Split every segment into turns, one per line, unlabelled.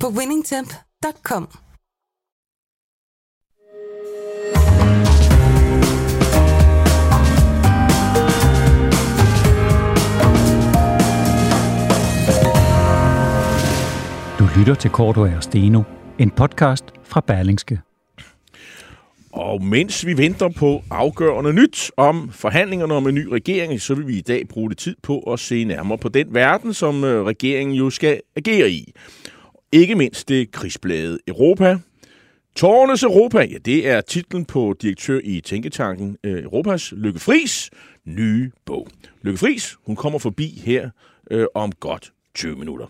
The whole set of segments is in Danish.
på winningtemp.com.
Du lytter til Korto og Steno, en podcast fra Berlingske.
Og mens vi venter på afgørende nyt om forhandlingerne om en ny regering, så vil vi i dag bruge det tid på at se nærmere på den verden, som øh, regeringen jo skal agere i. Ikke mindst det krigsblade Europa. Tårnes Europa, ja, det er titlen på direktør i Tænketanken øh, Europas, Lykke Fris, nye bog. Lykke Fris, hun kommer forbi her øh, om godt 20 minutter.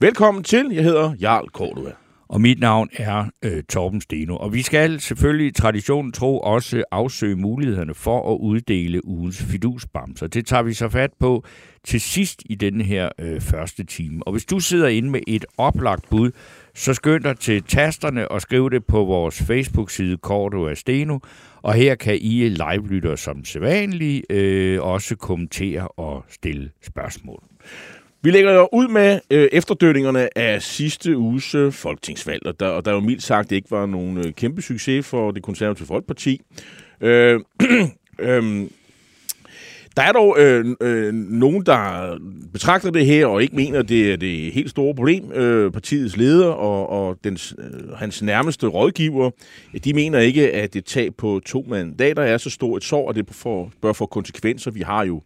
Velkommen til, jeg hedder Jarl Cordua.
Og mit navn er øh, Torben Steno. Og vi skal selvfølgelig traditionen tro også afsøge mulighederne for at uddele ugens fidusbamser. Det tager vi så fat på til sidst i denne her øh, første time. Og hvis du sidder inde med et oplagt bud, så skynd dig til tasterne og skriv det på vores Facebook-side Korto af Steno. Og her kan I live-lyttere som sædvanligt øh, også kommentere og stille spørgsmål.
Vi lægger jo ud med øh, efterdønningerne af sidste uges øh, folketingsvalg, og der, og der jo mildt sagt ikke var nogen øh, kæmpe succes for det konservative folkeparti. Øh, øh, der er dog øh, øh, nogen, der betragter det her og ikke mener, det er det helt store problem. Øh, partiets leder og, og dens, øh, hans nærmeste rådgiver, de mener ikke, at det tab på to mandater er så stort et sår, at det får, bør få konsekvenser. Vi har jo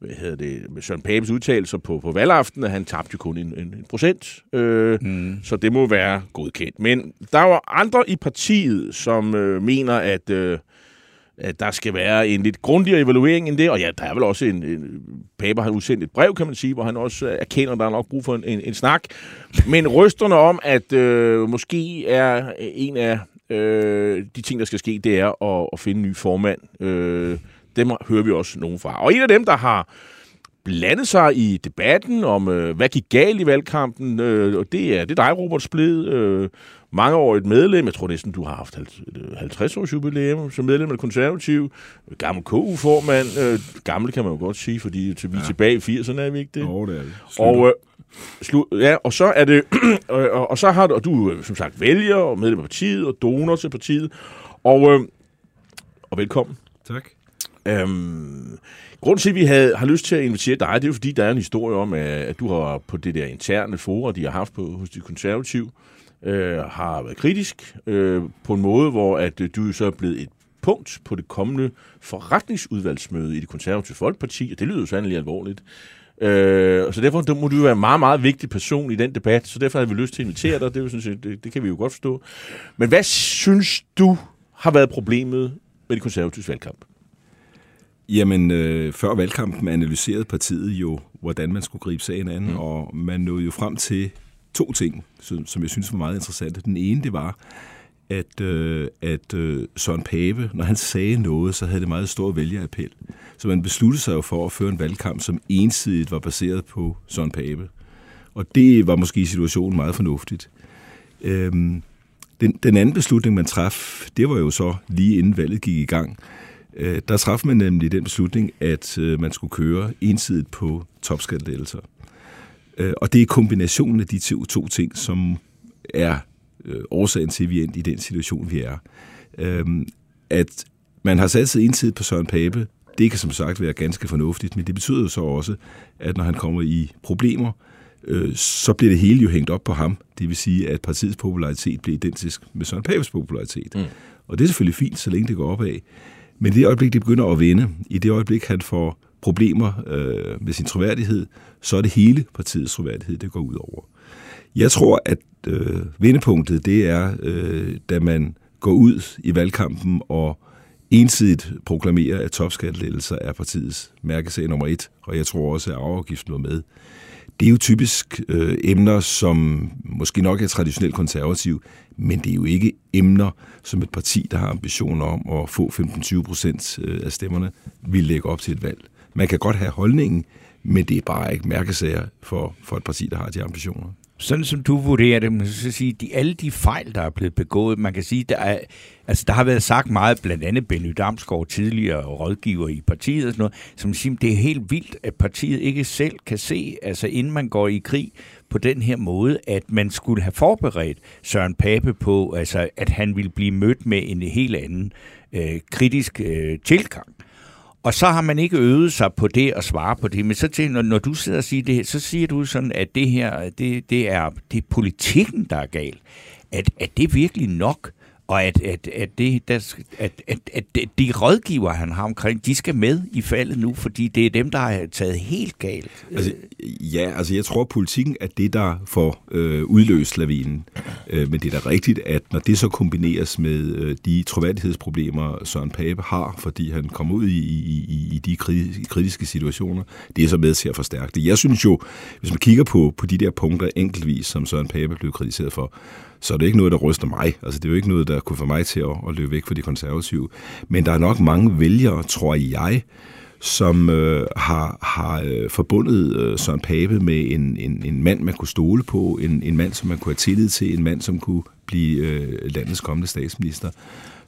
hvad hedder det, med Søren Papes udtalelser på, på valgaften, at han tabte jo kun en, en, en procent. Øh, mm. Så det må være godkendt. Men der var andre i partiet, som øh, mener, at, øh, at der skal være en lidt grundigere evaluering end det. Og ja, der er vel også en... en Pape har udsendt et brev, kan man sige, hvor han også erkender, at der er nok brug for en, en, en snak. Men rysterne om, at øh, måske er en af øh, de ting, der skal ske, det er at, at finde en ny formand. Øh, dem hører vi også nogen fra. Og en af dem, der har blandet sig i debatten om, øh, hvad gik galt i valgkampen, øh, og det er, det er dig, Robert Splid, øh, mangeårigt medlem. Jeg tror næsten, du har haft 50 års jubilæum som medlem af det konservative. Gammel KU-formand. Øh, gammel kan man jo godt sige, fordi til, vi er ja. tilbage i 80'erne, er vi ikke det?
Jo, det er det.
Og, øh, slu, ja, og så er det, og, og, og så har du, og du øh, som sagt vælger og medlem af partiet og donor til partiet. Og, øh, og velkommen.
Tak.
Øhm, grunden til, at vi havde, har lyst til at invitere dig, det er jo fordi, der er en historie om, øh, at, du har på det der interne forum, de har haft på, hos de konservative, øh, har været kritisk øh, på en måde, hvor at øh, du så er blevet et punkt på det kommende forretningsudvalgsmøde i det konservative folkeparti, og det lyder jo sandelig alvorligt. Øh, så derfor må du være en meget, meget vigtig person i den debat, så derfor har vi lyst til at invitere dig, det, er jo sådan, det, det kan vi jo godt forstå. Men hvad synes du har været problemet med de konservative valgkamp?
Jamen, øh, før valgkampen analyserede partiet jo, hvordan man skulle gribe sagen an, mm. og man nåede jo frem til to ting, som, som jeg synes var meget interessante. Den ene, det var, at, øh, at øh, Søren Pape, når han sagde noget, så havde det meget stor vælgerappel. Så man besluttede sig jo for at føre en valgkamp, som ensidigt var baseret på Søren Pape. Og det var måske i situationen meget fornuftigt. Øhm, den, den anden beslutning, man traf, det var jo så lige inden valget gik i gang, Øh, der traf man nemlig den beslutning, at øh, man skulle køre ensidigt på topskattelettelser. Øh, og det er kombinationen af de to, to ting, som er årsagen til, at vi er i den situation, vi er. At man har sat sig ensidigt på Søren Pape, det kan som sagt være ganske fornuftigt, men det betyder jo så også, at når han kommer i problemer, så bliver det hele jo hængt op på ham. Det vil sige, at partiets popularitet bliver identisk med Søren Papes popularitet. Mm. Og det er selvfølgelig fint, så længe det går opad. Men i det øjeblik, det begynder at vende, i det øjeblik, han får problemer øh, med sin troværdighed, så er det hele partiets troværdighed, det går ud over. Jeg tror, at øh, vendepunktet, det er, øh, da man går ud i valgkampen og ensidigt proklamerer, at topskattelettelser er partiets mærkesag nummer et, og jeg tror også, at afgiften var med. Det er jo typisk øh, emner, som måske nok er traditionelt konservativ, men det er jo ikke emner, som et parti, der har ambitioner om at få 15-20 procent øh, af stemmerne, vil lægge op til et valg. Man kan godt have holdningen, men det er bare ikke mærkesager for, for et parti, der har de ambitioner.
Sådan som du vurderer det, man skal sige, de, alle de fejl, der er blevet begået, man kan sige, der, er, altså, der har været sagt meget, blandt andet Benny Damsgaard, tidligere rådgiver i partiet og sådan noget, som siger, det er helt vildt, at partiet ikke selv kan se, altså inden man går i krig på den her måde, at man skulle have forberedt Søren Pape på, altså, at han ville blive mødt med en helt anden øh, kritisk øh, tilgang. Og så har man ikke øvet sig på det at svare på det. Men så til, når, når du sidder og siger det så siger du sådan, at det her, det, det, er, det er politikken, der er galt. At, at det virkelig nok? Og at, at, at, det, der, at, at, at de rådgiver, han har omkring, de skal med i faldet nu, fordi det er dem, der har taget helt galt.
Altså, ja, altså jeg tror, at politikken er det, der får øh, udløst lavinen. Øh, men det er da rigtigt, at når det så kombineres med øh, de troværdighedsproblemer, Søren Pape har, fordi han kommer ud i, i, i de kritiske situationer, det er så med til at forstærke det. Jeg synes jo, hvis man kigger på, på de der punkter enkeltvis, som Søren Pape blev kritiseret for, så er det ikke noget, der ryster mig. Altså, det er jo ikke noget, der kunne få mig til at, at løbe væk fra de konservative. Men der er nok mange vælgere, tror jeg, som øh, har, har øh, forbundet øh, Søren Pape med en, en, en mand, man kunne stole på, en, en mand, som man kunne have tillid til, en mand, som kunne blive øh, landets kommende statsminister.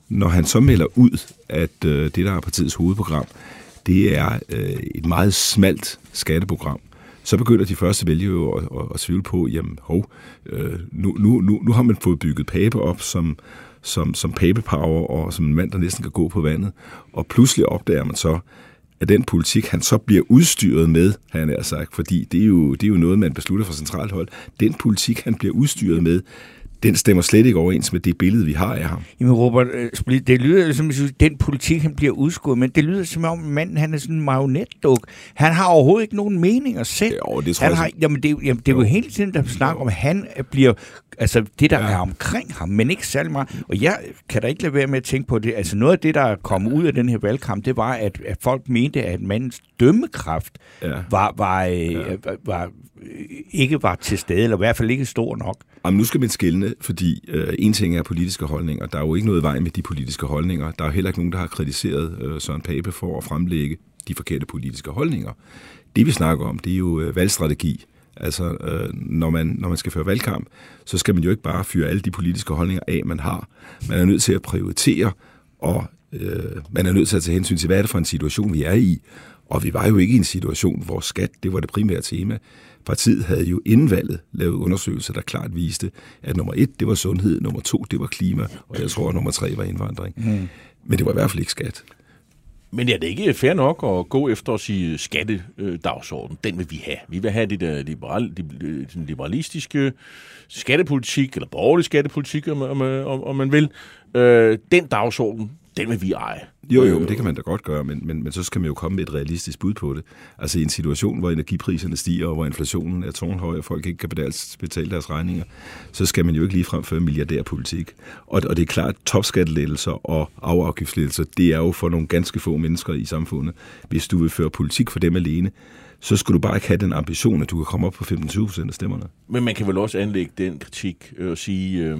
Når han så melder ud, at øh, det, der er partiets hovedprogram, det er øh, et meget smalt skatteprogram, så begynder de første vælgere jo at, at, at tvivle på, jamen hov, øh, nu, nu, nu, nu har man fået bygget Pape op som, som, som papepower og som en mand, der næsten kan gå på vandet. Og pludselig opdager man så, at den politik, han så bliver udstyret med, han er sagt, fordi det er, jo, det er jo noget, man beslutter fra centralt hold, den politik, han bliver udstyret med, den stemmer slet ikke overens med det billede, vi har af ham.
Jamen Robert, øh, det lyder som, den politik, han bliver udskudt, men det lyder som om, manden han er sådan en marionetduk. Han har overhovedet ikke nogen meninger selv.
Jo, det tror
han
jeg.
Har, jamen, det, jamen, det er jo, jo hele tiden, der snakker om, at han bliver, altså det, der ja. er omkring ham, men ikke særlig meget. Og jeg kan da ikke lade være med at tænke på det. Altså noget af det, der kom ud af den her valgkamp, det var, at, at folk mente, at mandens dømmekraft ja. var, var, øh, ja. var, var, ikke var til stede, eller i hvert fald ikke stor nok.
Jamen, nu skal man skille, fordi øh, en ting er politiske holdninger. Der er jo ikke noget vej med de politiske holdninger. Der er heller ikke nogen, der har kritiseret øh, Søren Pape for at fremlægge de forkerte politiske holdninger. Det vi snakker om, det er jo øh, valgstrategi. Altså, øh, når, man, når man skal føre valgkamp, så skal man jo ikke bare fyre alle de politiske holdninger af, man har. Man er nødt til at prioritere, og øh, man er nødt til at tage hensyn til, hvad er det for en situation, vi er i. Og vi var jo ikke i en situation, hvor skat, det var det primære tema. Partiet havde jo inden valget lavet undersøgelser, der klart viste, at nummer et, det var sundhed, nummer to, det var klima, og jeg tror, at nummer tre var indvandring. Mm. Men det var i hvert fald ikke skat.
Men er det ikke fair nok at gå efter at sige skattedagsorden? Den vil vi have. Vi vil have det der liberal, den liberalistiske skattepolitik, eller borgerlig skattepolitik, om, om, om man vil. Øh, den dagsorden, den vil vi eje.
Jo, jo, men det kan man da godt gøre, men, men, men så skal man jo komme med et realistisk bud på det. Altså i en situation, hvor energipriserne stiger, og hvor inflationen er tårnhøj, og folk ikke kan betale deres regninger, så skal man jo ikke lige fremføre milliardærpolitik. Og, og det er klart, topskattelettelser og afafgiftslettelser, det er jo for nogle ganske få mennesker i samfundet. Hvis du vil føre politik for dem alene, så skulle du bare ikke have den ambition, at du kan komme op på 15-20 procent af stemmerne.
Men man kan vel også anlægge den kritik og sige... Øh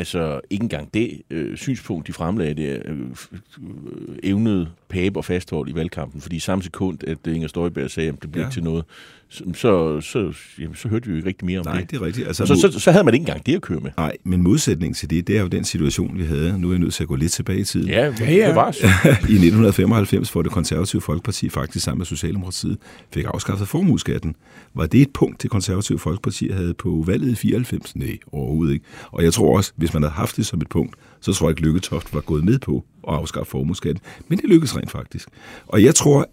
Altså, ikke engang det øh, synspunkt, de fremlagde, det øh, øh, evnede Pape og fasthold i valgkampen, fordi samme sekund, at Inger Støjberg sagde, at det blev ja. til noget, så, så, jamen, så hørte vi jo ikke rigtig mere om
Nej,
det.
det er rigtigt.
Altså, så, så, så havde man ikke engang det at køre med.
Nej, men modsætning til det, det er jo den situation, vi havde. Nu er jeg nødt til at gå lidt tilbage i tiden.
Ja, ja, ja. det var
I 1995, hvor det konservative Folkeparti faktisk sammen med Socialdemokratiet fik afskaffet formueskatten. Var det et punkt, det konservative Folkeparti havde på valget i 94? Nej, overhovedet ikke. Og jeg tror også, hvis man havde haft det som et punkt, så tror jeg ikke, Lykketoft var gået med på at afskaffe formueskatten. Men det lykkedes rent faktisk. Og jeg tror,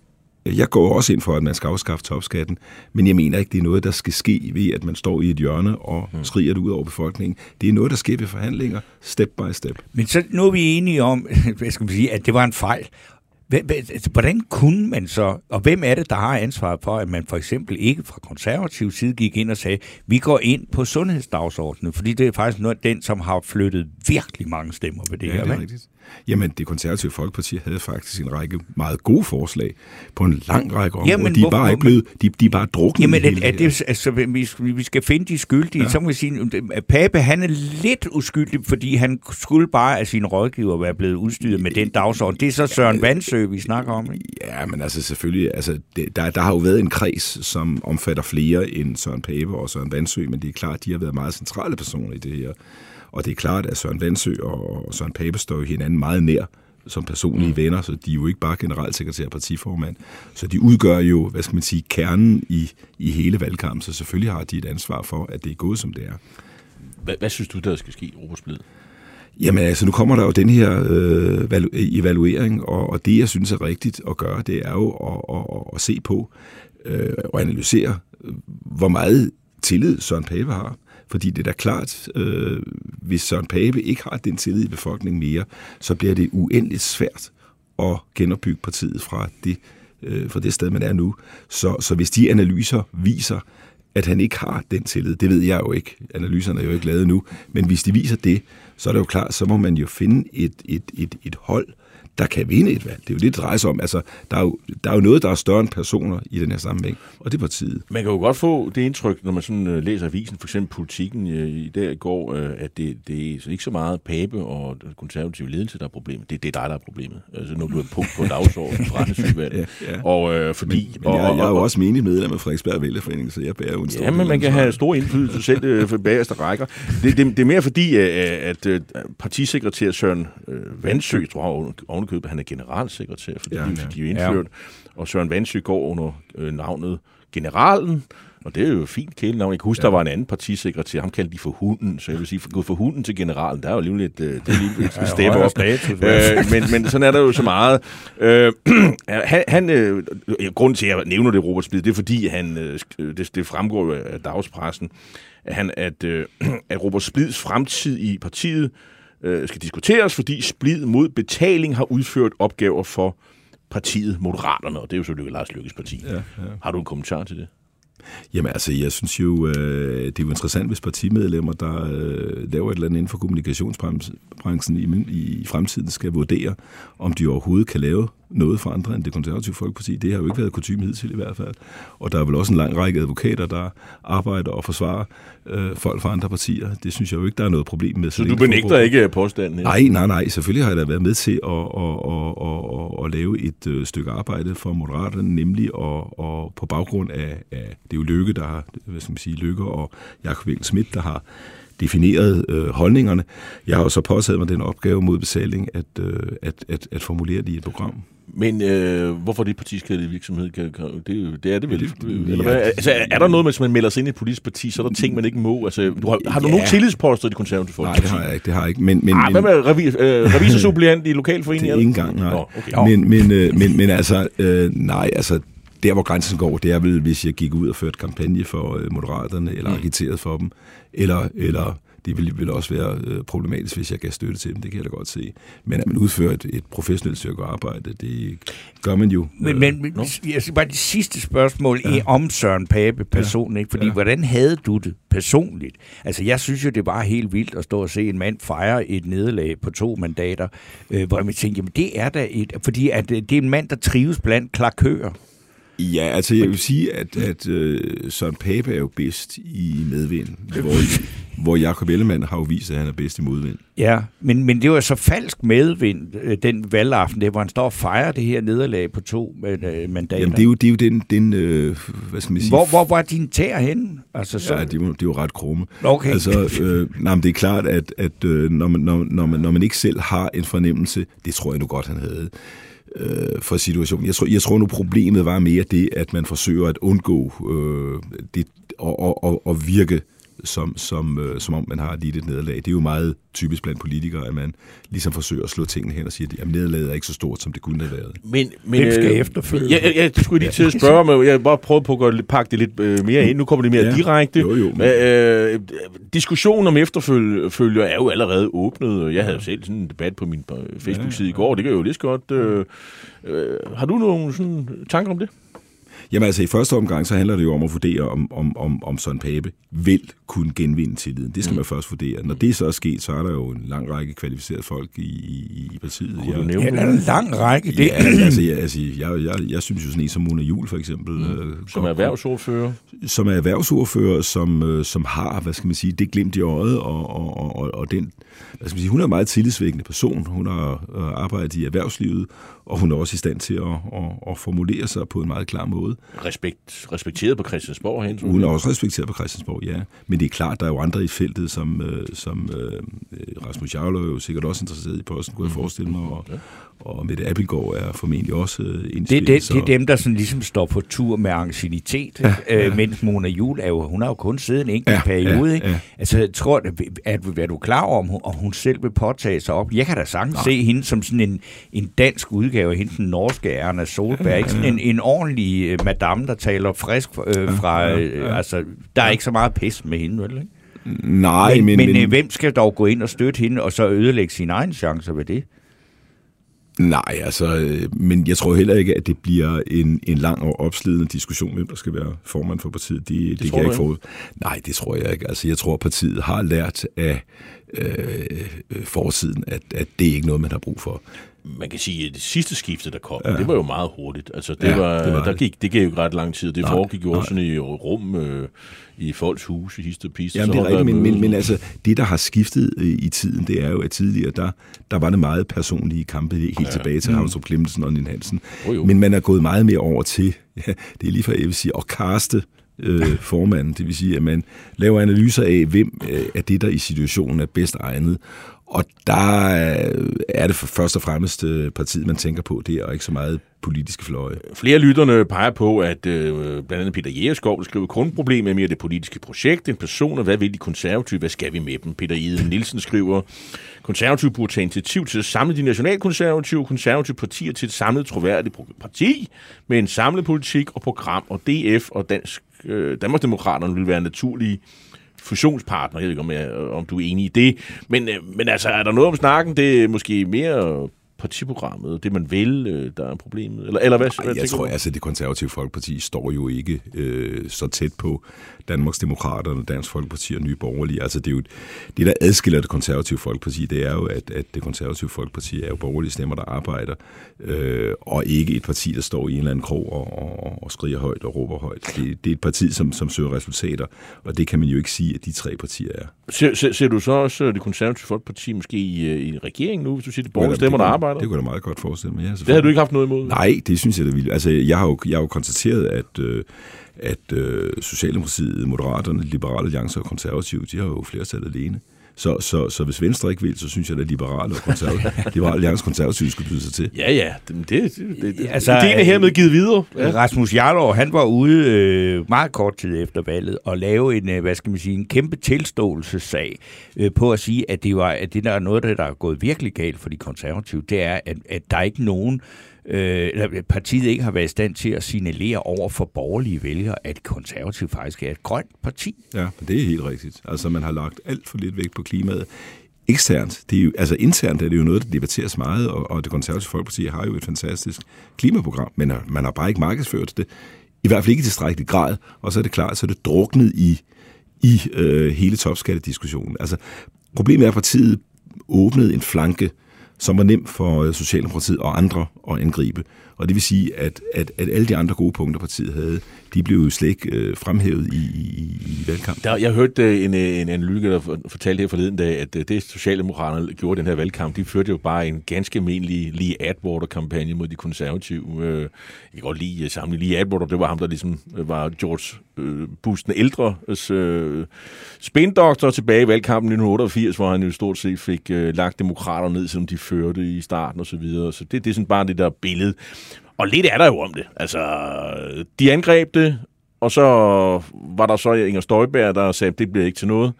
jeg går også ind for, at man skal afskaffe topskatten, men jeg mener ikke, det er noget, der skal ske ved, at man står i et hjørne og mm. skriger det ud over befolkningen. Det er noget, der sker ved forhandlinger, step by step.
Men så nu er vi enige om, hvad skal man sige, at det var en fejl. Altså, hvordan kunne man så, og hvem er det, der har ansvaret for, at man for eksempel ikke fra konservativ side gik ind og sagde, vi går ind på sundhedsdagsordenen, fordi det er faktisk noget den, som har flyttet virkelig mange stemmer ved det
ja,
her.
Det er rigtigt. Jamen, det konservative Folkeparti havde faktisk en række meget gode forslag på en lang række områder.
Jamen,
de er
hvorfor-
bare ikke blevet, de, de er bare druknet.
Jamen, er, er
det
altså, vi, vi skal finde de skyldige. Ja. Så må vi sige, at Pape, han er lidt uskyldig, fordi han skulle bare af sine rådgiver være blevet udstyret med den dagsorden. Det er så Søren Vandsø, vi snakker om. Ikke?
Ja, men altså selvfølgelig, altså, det, der, der har jo været en kreds, som omfatter flere end Søren Pape og Søren Vandsø, men det er klart, de har været meget centrale personer i det her. Og det er klart, at Søren Vandsø og Søren Pape står jo hinanden meget nær som personlige mm. venner, så de er jo ikke bare generalsekretær og partiformand. Så de udgør jo, hvad skal man sige, kernen i, i hele valgkampen, så selvfølgelig har de et ansvar for, at det er gået, som det er.
Hvad, hvad synes du, der skal ske i Robersblid?
Jamen altså, nu kommer der jo den her øh, valu- evaluering, og, og det, jeg synes er rigtigt at gøre, det er jo at, at, at se på øh, og analysere, øh, hvor meget tillid Søren Pape har. Fordi det er da klart, øh, hvis Søren Pape ikke har den tillid i befolkningen mere, så bliver det uendeligt svært at genopbygge partiet fra det, øh, fra det sted, man er nu. Så, så hvis de analyser viser, at han ikke har den tillid. Det ved jeg jo ikke. Analyserne er jo ikke lavet nu. Men hvis de viser det, så er det jo klart, så må man jo finde et, et, et, et hold, der kan vinde et valg. Det er jo det, det drejer sig om. Altså, der er, jo, der er jo noget, der er større end personer i den her sammenhæng, og det er partiet.
Man kan jo godt få det indtryk, når man sådan øh, læser avisen, for eksempel politikken øh, i dag i går, øh, at det, det er ikke så meget Pape og den konservative ledelse, der er problemet. Det, det er dig, der er problemet. Altså, når du er punkt på dagsordenen Randesudvalget.
Ja, ja.
Og øh, fordi...
Men
og,
jeg, jeg er jo
og-
også menig medlem af Frederiksberg Vælgerforening, så jeg bærer jo en stor
Ja, men man kan have stor indflydelse selv øh, for bagerste rækker. Det, det, det er mere fordi, at øh, partisekretær Søren øh, Vandsø, tror jeg ovenikøbet, han er generalsekretær, fordi
Ja,
ja,
ja.
ja. de er indført. Og Søren Vandsø går under øh, navnet Generalen, og det er jo et fint kælenavn. Jeg kan huske, ja. der var en anden partisekretær, ham kaldte de for hunden, så jeg vil sige, for, gået for hunden til generalen, der er jo alligevel et, øh, det er lige et step
højere
op.
status,
Øh, men, men sådan er der jo så meget. Øh, han, han, øh, grunden til, at jeg nævner det, Robert Splid, det er fordi, han, øh, sk- det, det fremgår jo af dagspressen, at, han, at, øh, at Robert Splids fremtid i partiet øh, skal diskuteres, fordi Splid mod betaling har udført opgaver for partiet Moderaterne, og det er jo selvfølgelig Lars Lykkes parti.
Ja, ja.
Har du en kommentar til det?
Jamen altså, jeg synes jo, øh, det er jo interessant, hvis partimedlemmer, der øh, laver et eller andet inden for kommunikationsbranchen i, i fremtiden, skal vurdere, om de overhovedet kan lave noget for andre end det konservative folkeparti. Det har jo ikke været kutume hidtil i hvert fald. Og der er vel også en lang række advokater, der arbejder og forsvarer øh, folk fra andre partier. Det synes jeg jo ikke, der er noget problem med.
Så
længe
du benægter
foregår.
ikke påstanden?
Nej, nej, nej. Selvfølgelig har jeg da været med til at, at, at, at, at lave et øh, stykke arbejde for Moderaterne, nemlig at, at på baggrund af, af, det er jo Lykke, der har, hvad skal man sige, Lykke og Jakob Engel Schmidt, der har defineret øh, holdningerne. Jeg har jo så påtaget mig den opgave mod betaling at, øh, at, at, at formulere det i et program.
Men øh, hvorfor det partiskadelig virksomhed? Kan, kan, det, det er det vel.
Det-
Eller
ja.
hvad? altså, er- er der noget, hvis man melder sig ind i et politisk parti, så er der ting, man ikke må? Altså, du har, har du
Ja.
nogen tillidsposter i det konservative
Nej,
folkeparti?
det har jeg ikke. Det har jeg ikke. Men, men,
hvad
men,
med revi, øh, revisorsuppleant i
det
lokalforeningen?
er ikke engang, nej.
Nå, okay.
Men, men, øh, men, men altså, øh, nej, altså, der hvor grænsen går, det er vel, hvis jeg gik ud og førte kampagne for øh, Moderaterne, eller
Mm.
agiterede for dem, eller, eller det ville, ville også være øh, problematisk, hvis jeg gav støtte til dem, det kan jeg da godt se. Men at man udfører et, et professionelt stykke arbejde, det gør man jo.
Men,
Øh,
men, men jeg skal bare det sidste spørgsmål ja. om Søren Pape personligt, ikke? fordi
Ja.
hvordan havde du det personligt? Altså jeg synes jo, det var helt vildt at stå og se en mand fejre et nederlag på to mandater, øh, hvor jeg tænkte, jamen det er da et, fordi at, øh, det er en mand, der trives blandt klakører.
Ja, altså jeg vil sige, at, at øh, Søren Pape er jo bedst i medvind, hvor, hvor Jakob Ellemann har jo vist, at han er bedst i modvind.
Ja, men, men det var så falsk medvind øh, den valgaften, der, hvor han står og fejrer det her nederlag på to øh, mandater.
Jamen det er jo, det er jo den, den øh, hvad skal man sige,
hvor, hvor var din tær henne? Altså, så,
Ja, det er, jo, det er jo ret krumme.
Okay.
Altså, øh, nej, men det er klart, at, at øh, når, man, når, når, man, når man ikke selv har en fornemmelse, det tror jeg nu godt, han havde, øh, for situationen. Jeg tror, jeg tror nu, problemet var mere det, at man forsøger at undgå øh, det, og, og, og, og virke som, som, øh, som om man har lidt et nederlag. Det er jo meget typisk blandt politikere, at man ligesom forsøger at slå tingene hen og sige, at nederlaget er ikke så stort, som det kunne have været.
Men, men,
Hvem skal
øh,
efterfølge?
Ja, ja, det skulle jeg lige til at spørge mig. Jeg har bare prøvet på at gøre, lidt- pakke det lidt øh, mere ind. Nu kommer det mere
Ja.
direkte.
Jo, jo, men-
Øh, diskussionen om efterfølger er jo allerede åbnet. Jeg havde selv sådan en debat på min øh, Facebook-side i går. Det kan jeg jo lige så godt. Øh, øh, har du nogle sådan, tanker om det?
Jamen altså, i første omgang, så handler det jo om at vurdere, om, om, om, om Søren Pape vil kunne genvinde tilliden. Det skal mm. man først vurdere. Når det så er sket, så er der jo en lang række kvalificerede folk i, i, i partiet.
Kunne du nævne ja, der er en lang række.
Det. Ja, altså, jeg, altså jeg, jeg, jeg synes jo sådan en som Mona Jul, for eksempel. Mm.
Øh, som er erhvervsordfører.
Som er erhvervsordfører, som, øh, som har, hvad skal man sige, det glimt i øjet, og, og, og, og den, hvad skal man sige, hun er en meget tillidsvækkende person. Hun har øh, arbejdet i erhvervslivet, og hun er også i stand til at, at, at formulere sig på en meget klar måde.
Respekt, respekteret på Christiansborg hen?
Hun er også respekteret på Christiansborg, ja. Men det er klart, der er jo andre i feltet, som, øh, som øh, Rasmus Jarlov er jo sikkert også interesseret i posten, kunne jeg mhm. forestille mig, og, og Mette Abelgaard er formentlig også øh,
det, det, det er dem, der sådan ligesom står på tur med ancienitet, ja, ja. Øh, mens Mona Jul er jo, hun har jo kun siddet en enkelt ja, periode. Ja, ja. Altså, jeg tror, at, er du klar over, om hun, om hun selv vil påtage sig op? Jeg kan da sagtens se hende som sådan en, en dansk udgave af hende, den norske Erna Solberg. Ja, ja, ja. Ikke? Sådan en, en ordentlig uh, madame, der taler frisk øh, fra... Ja, ja, ja. Øh, altså, der er ikke så meget pis med hende, vel? Ikke?
Nej, men...
Men, men, men hvem skal dog gå ind og støtte hende, og så ødelægge sine egne chancer ved det?
Nej, altså, øh, men jeg tror heller ikke, at det bliver en, en lang og opslidende diskussion, hvem der skal være formand for partiet. Det, det, det kan jeg ikke få. Nej, det tror jeg ikke. Altså, jeg tror, partiet har lært af øh, forsiden, at, at det er ikke noget, man har brug for
man kan sige, at det sidste skifte, der kom, ja. det var jo meget hurtigt. Altså, det, ja, var, det, var der gik, det gik jo ikke ret lang tid. Det nej, foregik jo også sådan i rum øh, i folks huse i sidste piste.
Jamen, det er rigtigt, men, men, men altså, det, der har skiftet øh, i tiden, det er jo, at tidligere, der, der var det meget personlige kampe, helt ja. tilbage til mm. Havnstrup Clemmensen og Nien Hansen. Oh, men man er gået meget mere over til, ja, det er lige for, jeg vil sige, at kaste øh, Øh, formanden. Det vil sige, at man laver analyser af, hvem øh, er det, der i situationen er bedst egnet. Og der øh, er det først og fremmest øh, partiet, man tænker på det, og ikke så meget politiske fløje.
Flere lytterne peger på, at øh, blandt andet Peter Jægerskov skriver, grundproblemet er mere det politiske projekt, en person, og hvad vil de konservative, hvad skal vi med dem? Peter Iden Nielsen skriver, konservative burde tage initiativ til at samle de nationalkonservative og konservative partier til et samlet troværdigt parti med en samlet politik og program, og DF og Dansk, øh, Danmarksdemokraterne vil være naturlige fusionspartner. Jeg ved ikke, om, jeg, øh, om du er enig i det. Men, øh, men altså, er der noget om snakken? Det er måske mere partiprogrammet, det man vil, øh, der er problemet? Eller, eller hvad,
Ej, jeg tror, du? altså det konservative folkeparti står jo ikke øh, så tæt på Danmarks Demokraterne, Dansk Folkeparti og Nye Borgerlige. Altså det er jo det, der adskiller det konservative folkeparti, det er jo, at, at det konservative folkeparti er jo borgerlige stemmer, der arbejder, øh, og ikke et parti, der står i en eller anden krog og, og, og skriger højt og råber højt. Det, det er et parti, som, som søger resultater, og det kan man jo ikke sige, at de tre partier er.
Ser, ser, ser du så også det konservative folkeparti måske i, øh, i en regering nu, hvis du siger, det borgerlige stemmer, der arbejder?
Det kunne jeg da meget godt forestille mig, ja.
Det har du ikke haft noget imod?
Nej, det synes jeg da vildt. Altså, jeg har jo, jeg har jo konstateret, at... Øh, at øh, Socialdemokratiet, Moderaterne, Liberale Alliance og Konservative, de har jo flertal alene. Så, så, så hvis Venstre ikke vil, så synes jeg, at Liberale og Konservative, Liberale Alliance Konservative skulle byde sig til.
Ja, ja. Det, det, det, det, altså, det er hermed givet videre. Ja.
Rasmus Jarlov, han var ude øh, meget kort tid efter valget og lave en, øh, hvad skal man sige, en kæmpe tilståelsessag øh, på at sige, at det, var, at det der er noget, der er gået virkelig galt for de konservative, det er, at, at der er ikke nogen øh, partiet ikke har været i stand til at signalere over for borgerlige vælgere, at konservativ faktisk er et grønt parti.
Ja, det er helt rigtigt. Altså, man har lagt alt for lidt vægt på klimaet. Eksternt, det er jo, altså internt er det jo noget, der debatteres meget, og, og det konservative folkeparti har jo et fantastisk klimaprogram, men øh, man har bare ikke markedsført det, i hvert fald ikke i tilstrækkelig grad, og så er det klart, så er det druknet i, i øh, hele topskattediskussionen. Altså, problemet er, at partiet åbnede en flanke som var nem for øh, Socialdemokratiet og andre at angribe. Og det vil sige, at, at, at alle de andre gode punkter, partiet havde, de blev jo slet ikke øh, fremhævet i, i, i valgkampen.
Der, jeg hørte øh, øh, en, en analytiker, der fortalte her forleden dag, at øh, det Socialdemokraterne gjorde den her valgkamp, de førte jo bare en ganske almindelig lige Atwater-kampagne mod de konservative. Jeg kan godt lide sammen lige Atwater, det var ham, der ligesom var George Bush den ældre øh, spindoktor tilbage i valgkampen i 1988, hvor han jo stort set fik øh, lagt demokrater ned, som de førte i starten og så videre. Så det, det er sådan bare det der billede. Og lidt er der jo om det. Altså, de angreb det, og så var der så Inger Støjberg, der sagde, at det bliver ikke til noget.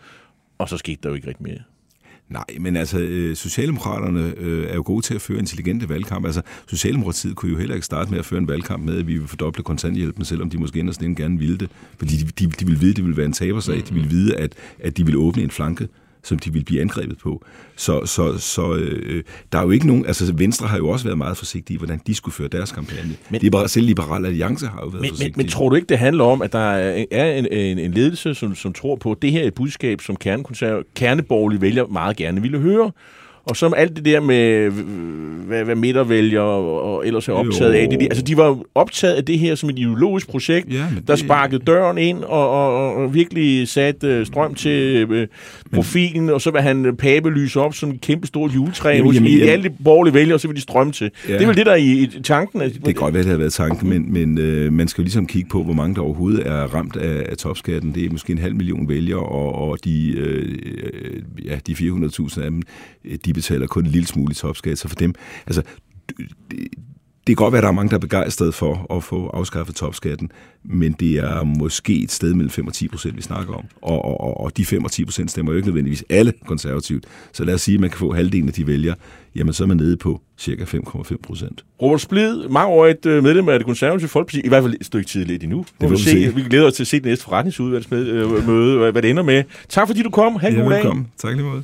Og så skete der jo ikke rigtig mere.
Nej, men altså, øh, Socialdemokraterne øh, er jo gode til at føre intelligente valgkamp. Altså, Socialdemokratiet kunne jo heller ikke starte med at føre en valgkamp med, at vi vil fordoble kontanthjælpen, selvom de måske endda gerne ville det. Fordi de, de, de ville vide, at det ville være en tabersag. De ville vide, at, at de ville åbne en flanke som de ville blive angrebet på. Så, så, så øh, der er jo ikke nogen... Altså, Venstre har jo også været meget forsigtige i, hvordan de skulle føre deres kampagne. Men, Liber, selv Liberale Alliance har jo været
men,
forsigtige.
Men, men tror du ikke, det handler om, at der er en, en, en ledelse, som, som tror på, at det her er et budskab, som kerneborgerlige vælger meget gerne ville høre? Og så alt det der med, hvad, hvad midtervælger og, og ellers er optaget jo. af det. Altså, de var optaget af det her som et ideologisk projekt, ja, det, der sparkede døren ind og, og, og virkelig satte uh, strøm til uh, profilen, men, og så vil han pape lyse op som et kæmpe stort juletræ jamen, jamen, jamen, alle de borgerlige vælgere, og så vil de strømme til. Ja. Det er vel det, der er i, i tanken.
Det kan godt være, det har været tanken, men, men uh, man skal jo ligesom kigge på, hvor mange der overhovedet er ramt af, af topskatten. Det er måske en halv million vælgere, og, og de, uh, ja, de 400.000 af dem, de betaler kun en lille smule i topskat, så for dem, altså, det, det kan godt være, at der er mange, der er begejstrede for at få afskaffet topskatten, men det er måske et sted mellem 5 og 10 procent, vi snakker om. Og, og, og de 5 og 10 procent stemmer jo ikke nødvendigvis alle konservativt. Så lad os sige, at man kan få halvdelen af de vælger, jamen så er man nede på cirka 5,5 procent.
Robert Splid, mange år et øh, medlem af det konservative folkeparti, i hvert fald et stykke tid lidt endnu. Det vil vi, se. vi glæder os til at se det næste forretningsudvalgsmøde, hvad det ender med. Tak fordi du kom. Ha' en ja, god dag.
Tak lige måde.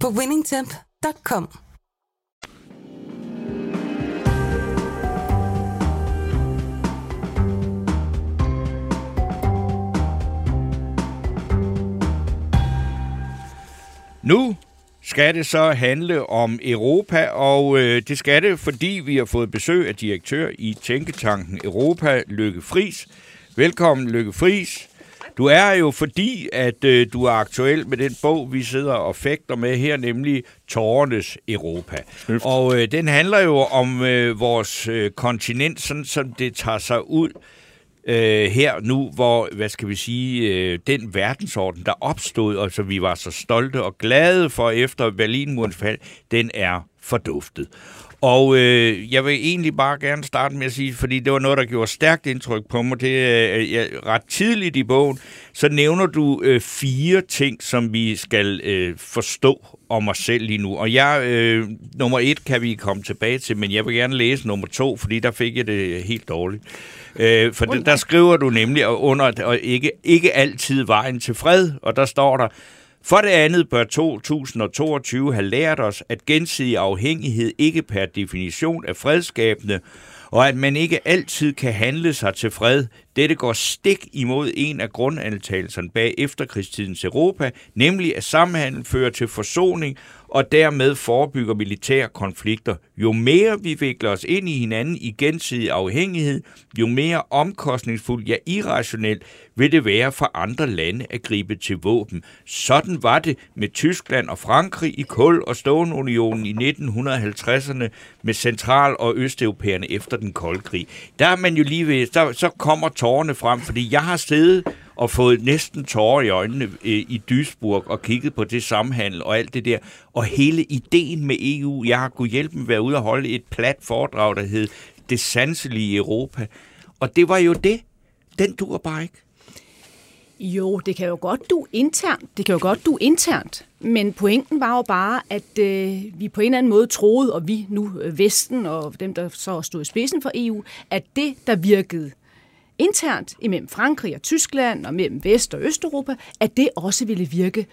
på winningtemp.com.
Nu skal det så handle om Europa, og øh, det skal det, fordi vi har fået besøg af direktør i Tænketanken Europa, Lykke Fris. Velkommen, Lykke Fris. Du er jo fordi, at øh, du er aktuel med den bog, vi sidder og fægter med her, nemlig Tårernes Europa. Snøft. Og øh, den handler jo om øh, vores øh, kontinent, sådan som det tager sig ud øh, her nu, hvor, hvad skal vi sige, øh, den verdensorden, der opstod, og som vi var så stolte og glade for efter Berlinmurens fald, den er forduftet. Og øh, jeg vil egentlig bare gerne starte med at sige, fordi det var noget, der gjorde stærkt indtryk på mig, det er øh, ret tidligt i bogen, så nævner du øh, fire ting, som vi skal øh, forstå om os selv lige nu. Og jeg, øh, nummer et kan vi komme tilbage til, men jeg vil gerne læse nummer to, fordi der fik jeg det helt dårligt. Øh, for der, der skriver du nemlig under, og ikke, ikke altid vejen til fred, og der står der, for det andet bør 2022 have lært os, at gensidig afhængighed ikke per definition er fredskabende, og at man ikke altid kan handle sig til fred. Dette går stik imod en af grundantagelserne bag efterkrigstidens Europa, nemlig at samhandel fører til forsoning og dermed forebygger militære konflikter. Jo mere vi vikler os ind i hinanden i gensidig afhængighed, jo mere omkostningsfuldt, ja irrationelt, vil det være for andre lande at gribe til våben. Sådan var det med Tyskland og Frankrig i kul- og stålunionen i 1950'erne med central- og østeuropæerne efter den kolde krig. Der er man jo lige ved, der, så kommer tårerne frem, fordi jeg har siddet og fået næsten tårer i øjnene øh, i Duisburg og kigget på det samhandel og alt det der. Og hele ideen med EU, jeg har kunnet hjælpe med at være ude og holde et plat foredrag, der hed Det sanselige Europa. Og det var jo det. Den dur bare ikke.
Jo, det kan jo godt du internt. Det kan jo godt du internt. Men pointen var jo bare, at øh, vi på en eller anden måde troede, og vi nu øh, Vesten og dem, der så stod i spidsen for EU, at det, der virkede internt imellem Frankrig og Tyskland og mellem Vest- og Østeuropa, at det også ville virke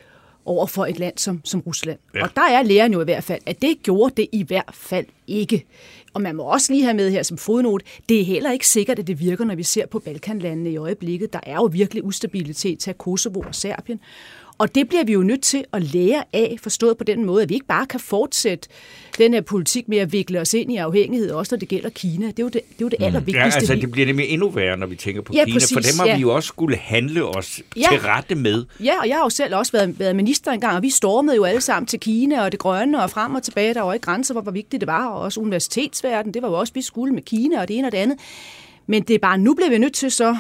over for et land som, som Rusland. Ja. Og der er læren jo i hvert fald, at det gjorde det i hvert fald ikke. Og man må også lige have med her som fodnote, det er heller ikke sikkert, at det virker, når vi ser på Balkanlandene i øjeblikket. Der er jo virkelig ustabilitet til Kosovo og Serbien. Og det bliver vi jo nødt til at lære af, forstået på den måde, at vi ikke bare kan fortsætte den her politik med at vikle os ind i afhængighed, også når det gælder Kina. Det er jo det, det, er jo det mm. allervigtigste.
Ja, altså det bliver nemlig endnu værre, når vi tænker på ja, Kina, præcis, for dem har ja. vi jo også skulle handle os ja. til rette med.
Ja, og jeg har jo selv også været, været minister engang, og vi stormede jo alle sammen til Kina og det grønne og frem og tilbage. Der var ikke grænser for, hvor vigtigt det var, og også universitetsverden, det var jo også, vi skulle med Kina og det ene og det andet. Men det er bare, nu bliver vi nødt til så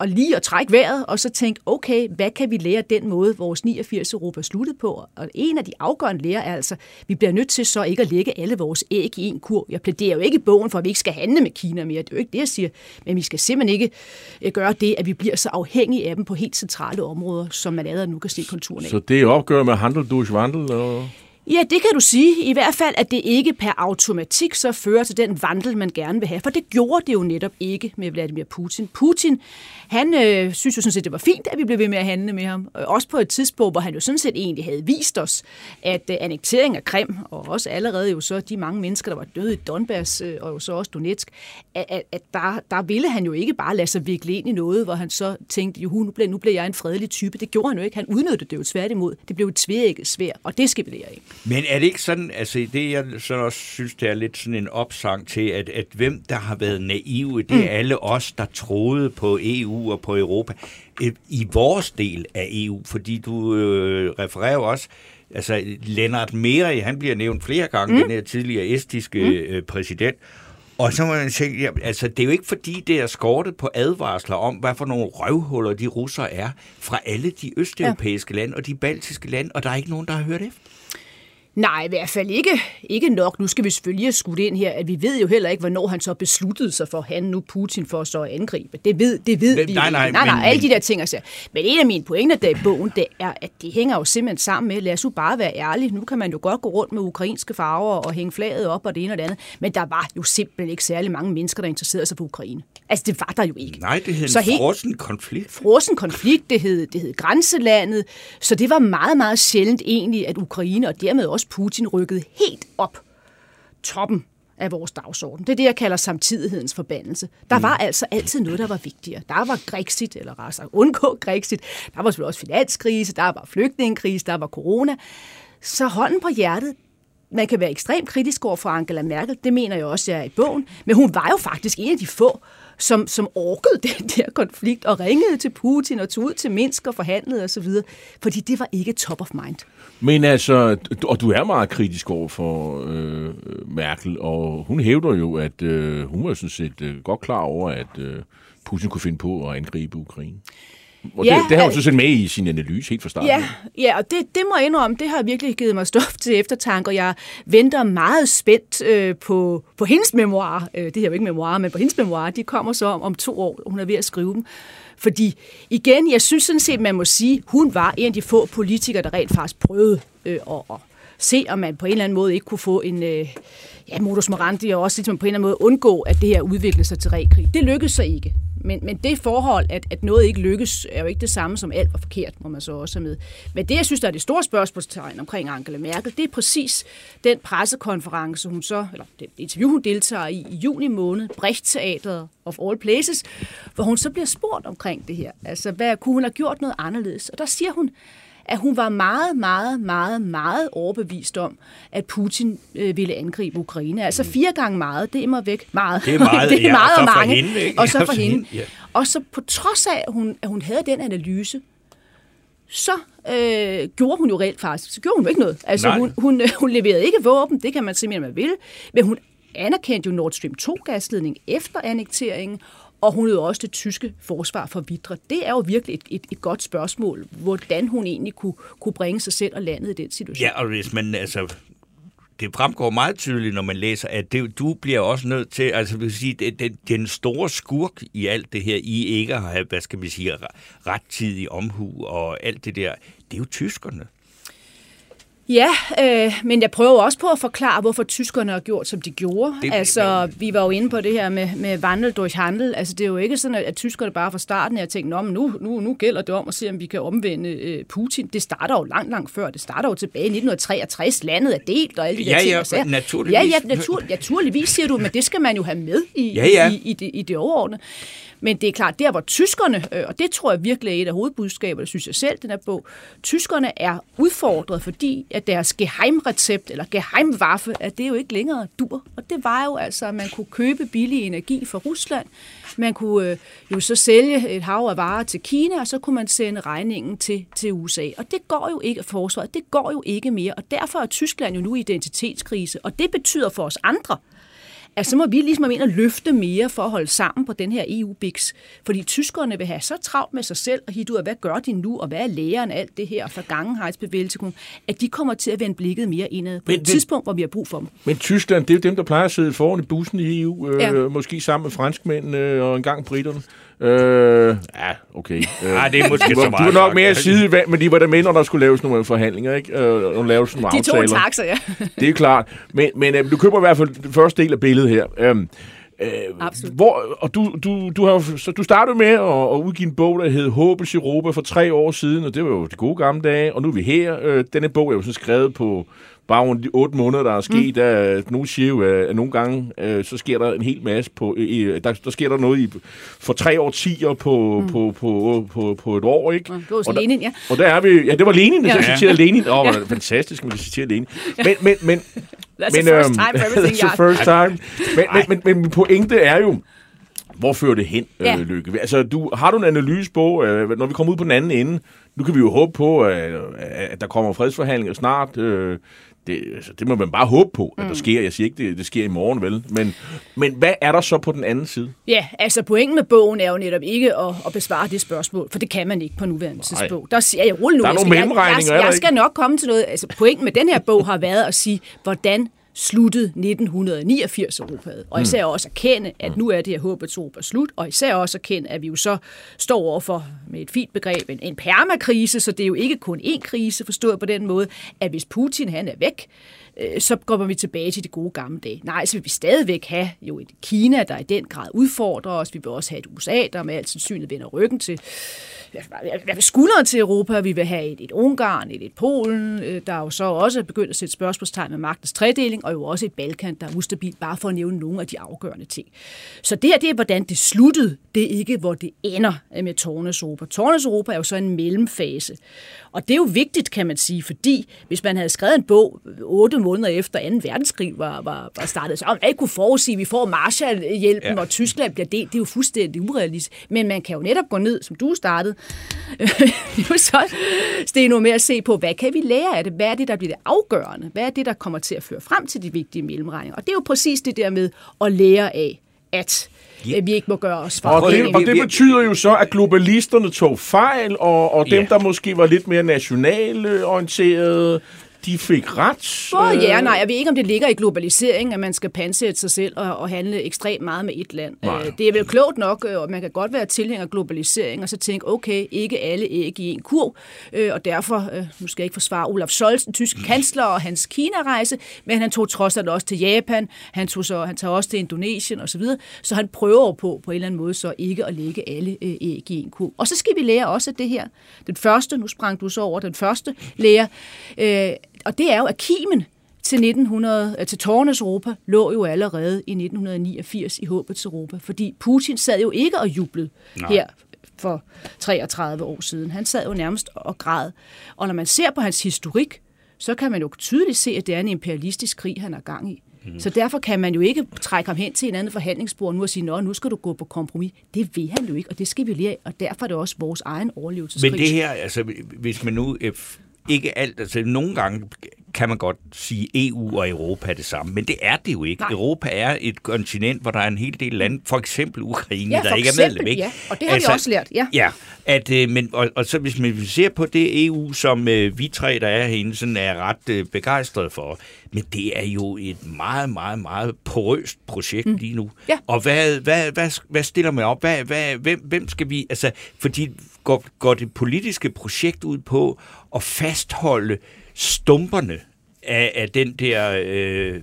og lige at trække vejret, og så tænke, okay, hvad kan vi lære den måde, vores 89 Europa sluttede på? Og en af de afgørende lærer er altså, vi bliver nødt til så ikke at lægge alle vores æg i en kur. Jeg plæderer jo ikke i bogen for, at vi ikke skal handle med Kina mere. Det er jo ikke det, jeg siger. Men vi skal simpelthen ikke øh, gøre det, at vi bliver så afhængige af dem på helt centrale områder, som man allerede nu kan se konturen af.
Så det er opgør med handel, dus, vandel?
Ja, det kan du sige. I hvert fald, at det ikke per automatik så fører til den vandel, man gerne vil have. For det gjorde det jo netop ikke med Vladimir Putin. Putin, han øh, synes jo sådan set, det var fint, at vi blev ved med at handle med ham. Øh, også på et tidspunkt, hvor han jo sådan set egentlig havde vist os, at øh, annektering af Krim, og også allerede jo så de mange mennesker, der var døde i Donbass, øh, og jo så også Donetsk, at, at, der, der ville han jo ikke bare lade sig vikle ind i noget, hvor han så tænkte, jo, nu bliver, nu bliver jeg en fredelig type. Det gjorde han jo ikke. Han udnyttede det jo tværtimod. Det blev et tværækket svær, og det skal vi lære af.
Men er det ikke sådan, altså det jeg så også synes, det er lidt sådan en opsang til, at, at hvem der har været naive, det er mm. alle os, der troede på EU og på Europa, i vores del af EU, fordi du øh, refererer jo også, altså Lennart Meri, han bliver nævnt flere gange, mm. den her tidligere estiske mm. øh, præsident, og så må man sige, ja, altså det er jo ikke fordi, det er skortet på advarsler om, hvad for nogle røvhuller de russer er fra alle de østeuropæiske ja. lande og de baltiske lande, og der er ikke nogen, der har hørt efter.
Nej, i hvert fald ikke, ikke nok. Nu skal vi selvfølgelig have skudt ind her, at vi ved jo heller ikke, hvornår han så besluttede sig for, han nu Putin for så at angribe. Det ved, det ved
men,
vi
nej, nej,
nej, nej,
men,
alle de der ting. Altså. Men en af mine pointer der i bogen, det er, at det hænger jo simpelthen sammen med, lad os jo bare være ærlige, nu kan man jo godt gå rundt med ukrainske farver og hænge flaget op og det ene og det andet, men der var jo simpelthen ikke særlig mange mennesker, der interesserede sig for Ukraine. Altså, det var der jo ikke.
Nej, det hed så en frossen konflikt.
Frossen konflikt, det hed, det hed grænselandet, så det var meget, meget sjældent egentlig, at Ukraine og dermed også Putin rykkede helt op toppen af vores dagsorden. Det er det, jeg kalder samtidighedens forbandelse. Der var mm. altså altid noget, der var vigtigere. Der var Grexit, eller rettere undgå Grexit. Der var selvfølgelig også finanskrise, der var flygtningekrise, der var corona. Så hånden på hjertet, man kan være ekstremt kritisk over for Angela Merkel, det mener jeg også, jeg er i bogen, men hun var jo faktisk en af de få, som, som orkede den der konflikt og ringede til Putin og tog ud til Minsk og forhandlede osv., fordi det var ikke top of mind.
Men altså, og du er meget kritisk over for øh, Merkel, og hun hævder jo, at øh, hun var sådan set øh, godt klar over, at øh, Putin kunne finde på at angribe Ukraine. Og ja, det, det har hun så set med i sin analyse helt fra starten.
Ja, ja og det, det må jeg indrømme, det har virkelig givet mig stof til eftertanke, og jeg venter meget spændt øh, på, på hendes memoir. Øh, det her er jo ikke memoir, men på hendes memoir. De kommer så om, om to år, hun er ved at skrive dem. Fordi igen, jeg synes sådan set, man må sige, hun var en af de få politikere, der rent faktisk prøvede øh, at, se, om man på en eller anden måde ikke kunne få en... Øh, ja, modus morandi, og også ligesom på en eller anden måde undgå, at det her udvikler sig til krig. Det lykkedes så ikke. Men, men det forhold, at, at noget ikke lykkes, er jo ikke det samme som alt var forkert, må man så også have med. Men det, jeg synes, der er det store spørgsmålstegn omkring Angela Merkel, det er præcis den pressekonference, hun så, eller det interview, hun deltager i i juni måned, Brecht Teateret of All Places, hvor hun så bliver spurgt omkring det her. Altså, hvad kunne hun have gjort noget anderledes? Og der siger hun, at hun var meget, meget, meget, meget overbevist om, at Putin øh, ville angribe Ukraine. Altså mm. fire gange meget, det er mig væk meget.
Det er meget, det er meget ja, og,
og mange.
Hende, ikke?
Og så for hende. Ja. Og så på trods af, at hun, at hun havde den analyse, så øh, gjorde hun jo reelt faktisk, så gjorde hun jo ikke noget. Altså hun, hun, hun leverede ikke våben, det kan man simpelthen, man vil, men hun anerkendte jo Nord Stream 2-gasledning efter annekteringen, og hun er også det tyske forsvar for vidre. Det er jo virkelig et, et, et godt spørgsmål, hvordan hun egentlig kunne, kunne bringe sig selv og landet i den situation.
Ja, og hvis man altså det fremgår meget tydeligt, når man læser, at det, du bliver også nødt til, altså vil sige, det, det, den store skurk i alt det her, I ikke har, hvad skal vi sige, rettidig omhu og alt det der, det er jo tyskerne.
Ja, øh, men jeg prøver også på at forklare, hvorfor tyskerne har gjort, som de gjorde. Det, altså, vi var jo inde på det her med, med vandel durch handel. Altså, det er jo ikke sådan, at, at tyskerne bare fra starten har tænkt, men nu, nu, nu gælder det om at se, om vi kan omvende øh, Putin. Det starter jo langt, langt før. Det starter jo tilbage i 1963. Landet er delt og alle de
ja,
der ting.
Ja, naturligvis.
Ja, ja, natur, naturligvis siger du, men det skal man jo have med i,
ja, ja.
i, i, det, i det overordnede. Men det er klart, der hvor tyskerne, øh, og det tror jeg virkelig er et af hovedbudskaberne, synes jeg selv, den her bog, tyskerne er udfordret, fordi at deres geheimrecept eller geheimwaffe, at det jo ikke længere dur. Og det var jo altså, at man kunne købe billig energi fra Rusland, man kunne øh, jo så sælge et hav af varer til Kina, og så kunne man sende regningen til, til USA. Og det går jo ikke, forsvaret, det går jo ikke mere, og derfor er Tyskland jo nu i identitetskrise, og det betyder for os andre, at så må vi ligesom ind og løfte mere for at holde sammen på den her EU-biks. Fordi tyskerne vil have så travlt med sig selv og af, hvad gør de nu, og hvad er lægeren af alt det her, for gangenhedsbevægelse, at de kommer til at vende blikket mere indad på men, et tidspunkt, hvor vi har brug for dem.
Men Tyskland, det er jo dem, der plejer at sidde foran i bussen i EU, øh, ja. måske sammen med franskmændene øh, og engang britterne. Øh, ja, okay.
Øh, det er måske
du,
så meget.
Du var nok mere side, men de var der med, når der skulle laves nogle forhandlinger, ikke? Øh, og laves nogle
de
aftaler.
De tog en taxa, ja.
det er klart. Men, men øh, du køber i hvert fald den første del af billedet her. Øh,
Øh, Absolut.
Hvor, og du, du, du, har, så du startede med at, at udgive en bog, der hed Håbes Europa for tre år siden, og det var jo de gode gamle dage, og nu er vi her. Øh, denne bog er jo så skrevet på bare under de otte måneder, der er sket. Mm. Der, nogle siger jo, at nogle gange, øh, så sker der en hel masse på, øh, der, der sker der noget i, for tre årtier på, mm. på, på, på, på et år, ikke?
det var og Lenin, ja.
Og der er vi, ja, det var Lenin, der ja. citerede Lenin. Åh, oh, ja. fantastisk, man kan citere Lenin. Men, men, men,
That's men, the first øhm, time for everything,
That's the first time. Men, men, men, men, men pointe er jo, hvor fører det hen, ja. øh, Lykke? Altså, du, har du en analyse på, øh, når vi kommer ud på den anden ende, nu kan vi jo håbe på, at, at der kommer fredsforhandlinger snart. Øh, det, altså, det må man bare håbe på, at mm. der sker. Jeg siger ikke, det, det sker i morgen, vel? Men, men hvad er der så på den anden side?
Ja, altså pointen med bogen er jo netop ikke at, at besvare det spørgsmål, for det kan man ikke på nuværende tidspunkt. Der siger jeg, rulle nu.
Der er
jeg
nogle mellemregninger,
jeg, jeg, jeg skal nok komme til noget. Altså pointen med den her bog har været at sige, hvordan sluttede 1989 Europaet. Og især også erkende, at nu er det her håbets Europa slut, og især også erkende, at vi jo så står overfor, med et fint begreb, en, en permakrise, så det er jo ikke kun én krise, forstået på den måde, at hvis Putin han er væk, øh, så går vi tilbage til de gode gamle dage. Nej, så vil vi stadigvæk have jo et Kina, der i den grad udfordrer os. Vi vil også have et USA, der med al sandsynlighed vender ryggen til hvad vil skulderen til Europa. Vi vil have et, et Ungarn, et, et Polen, øh, der jo så også begyndt at sætte spørgsmålstegn med magtens tredeling, og jo også et Balkan, der er ustabilt, bare for at nævne nogle af de afgørende ting. Så det her, det er, hvordan det sluttede. Det er ikke, hvor det ender med Tornes Europa. Tornes Europa er jo så en mellemfase. Og det er jo vigtigt, kan man sige, fordi hvis man havde skrevet en bog otte måneder efter 2. verdenskrig var, var, var startet, så man ikke kunne forudsige, at vi får Marshallhjælpen, ja. og Tyskland bliver delt. Det er jo fuldstændig urealistisk. Men man kan jo netop gå ned, som du startede, så Steno med at se på, hvad kan vi lære af det? Hvad er det, der bliver det afgørende? Hvad er det, der kommer til at føre frem til de vigtige mellemregninger? Og det er jo præcis det der med at lære af, at yeah. vi ikke må gøre os
for. Og det, og det betyder jo så, at globalisterne tog fejl, og, og dem, yeah. der måske var lidt mere nationale orienterede, de fik ret.
Både ja nej. Jeg ved ikke, om det ligger i globalisering, at man skal pansætte sig selv og, og handle ekstremt meget med et land. Nej. Øh, det er vel klogt nok, øh, og man kan godt være tilhænger af globalisering, og så tænke, okay, ikke alle æg i en kur, øh, og derfor, nu skal jeg ikke forsvare Olaf Scholz, den tyske kansler og hans Kina-rejse, men han tog trods alt også til Japan, han, tog så, han tager også til Indonesien osv., så, så han prøver på, på en eller anden måde, så ikke at lægge alle æg i en kur. Og så skal vi lære også det her. Den første, nu sprang du så over den første lærer, og det er jo, at kimen til, 1900, øh, til tårnes Europa lå jo allerede i 1989 i håbets Europa, fordi Putin sad jo ikke og jublede Nej. her for 33 år siden. Han sad jo nærmest og græd. Og når man ser på hans historik, så kan man jo tydeligt se, at det er en imperialistisk krig, han er gang i. Mm. Så derfor kan man jo ikke trække ham hen til en anden forhandlingsbord nu og sige, nå, nu skal du gå på kompromis. Det vil han jo ikke, og det skal vi lære, og derfor er det også vores egen overlevelseskrig.
Men det her, altså, hvis man nu ikke alt. Altså, nogle gange kan man godt sige EU og Europa er det samme, men det er det jo ikke. Nej. Europa er et kontinent, hvor der er en hel del lande, for eksempel Ukraine,
ja,
der ikke
eksempel,
er medlem. Ikke?
Ja, og det har altså, vi også lært. Ja,
ja at, øh, men, og, og så hvis man ser på det EU, som øh, vi tre, der er herinde, sådan er ret øh, begejstrede for, men det er jo et meget, meget, meget porøst projekt mm. lige nu.
Ja.
Og hvad, hvad, hvad, hvad stiller man op? Hvad, hvad, hvem, hvem skal vi... Altså, fordi går, går det politiske projekt ud på at fastholde stumperne af, af den der øh,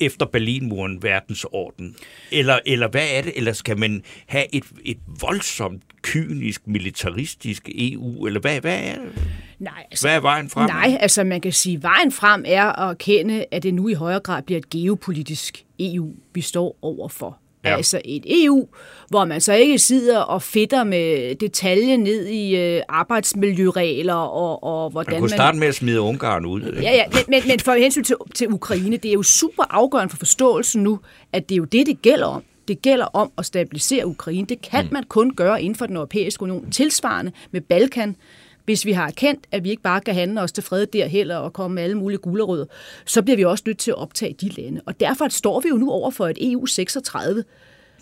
efter Berlinmuren verdensorden? Eller, eller hvad er det? Eller skal man have et, et voldsomt kynisk, militaristisk EU? Eller hvad, hvad er det?
Nej, altså,
hvad er vejen frem?
Nej, altså man kan sige, at vejen frem er at erkende, at det nu i højere grad bliver et geopolitisk EU, vi står overfor. Ja. Altså et EU, hvor man så ikke sidder og fedter med detaljer ned i øh, arbejdsmiljøregler og, og hvordan man...
kunne starte med at smide Ungarn ud. Ikke?
Ja, ja, men, men, men for hensyn til, til Ukraine, det er jo super afgørende for forståelsen nu, at det er jo det, det gælder om. Det gælder om at stabilisere Ukraine. Det kan mm. man kun gøre inden for den europæiske union. Tilsvarende med Balkan, hvis vi har erkendt, at vi ikke bare kan handle os til fred der heller og komme med alle mulige gulerødder, så bliver vi også nødt til at optage de lande. Og derfor står vi jo nu over for et EU 36,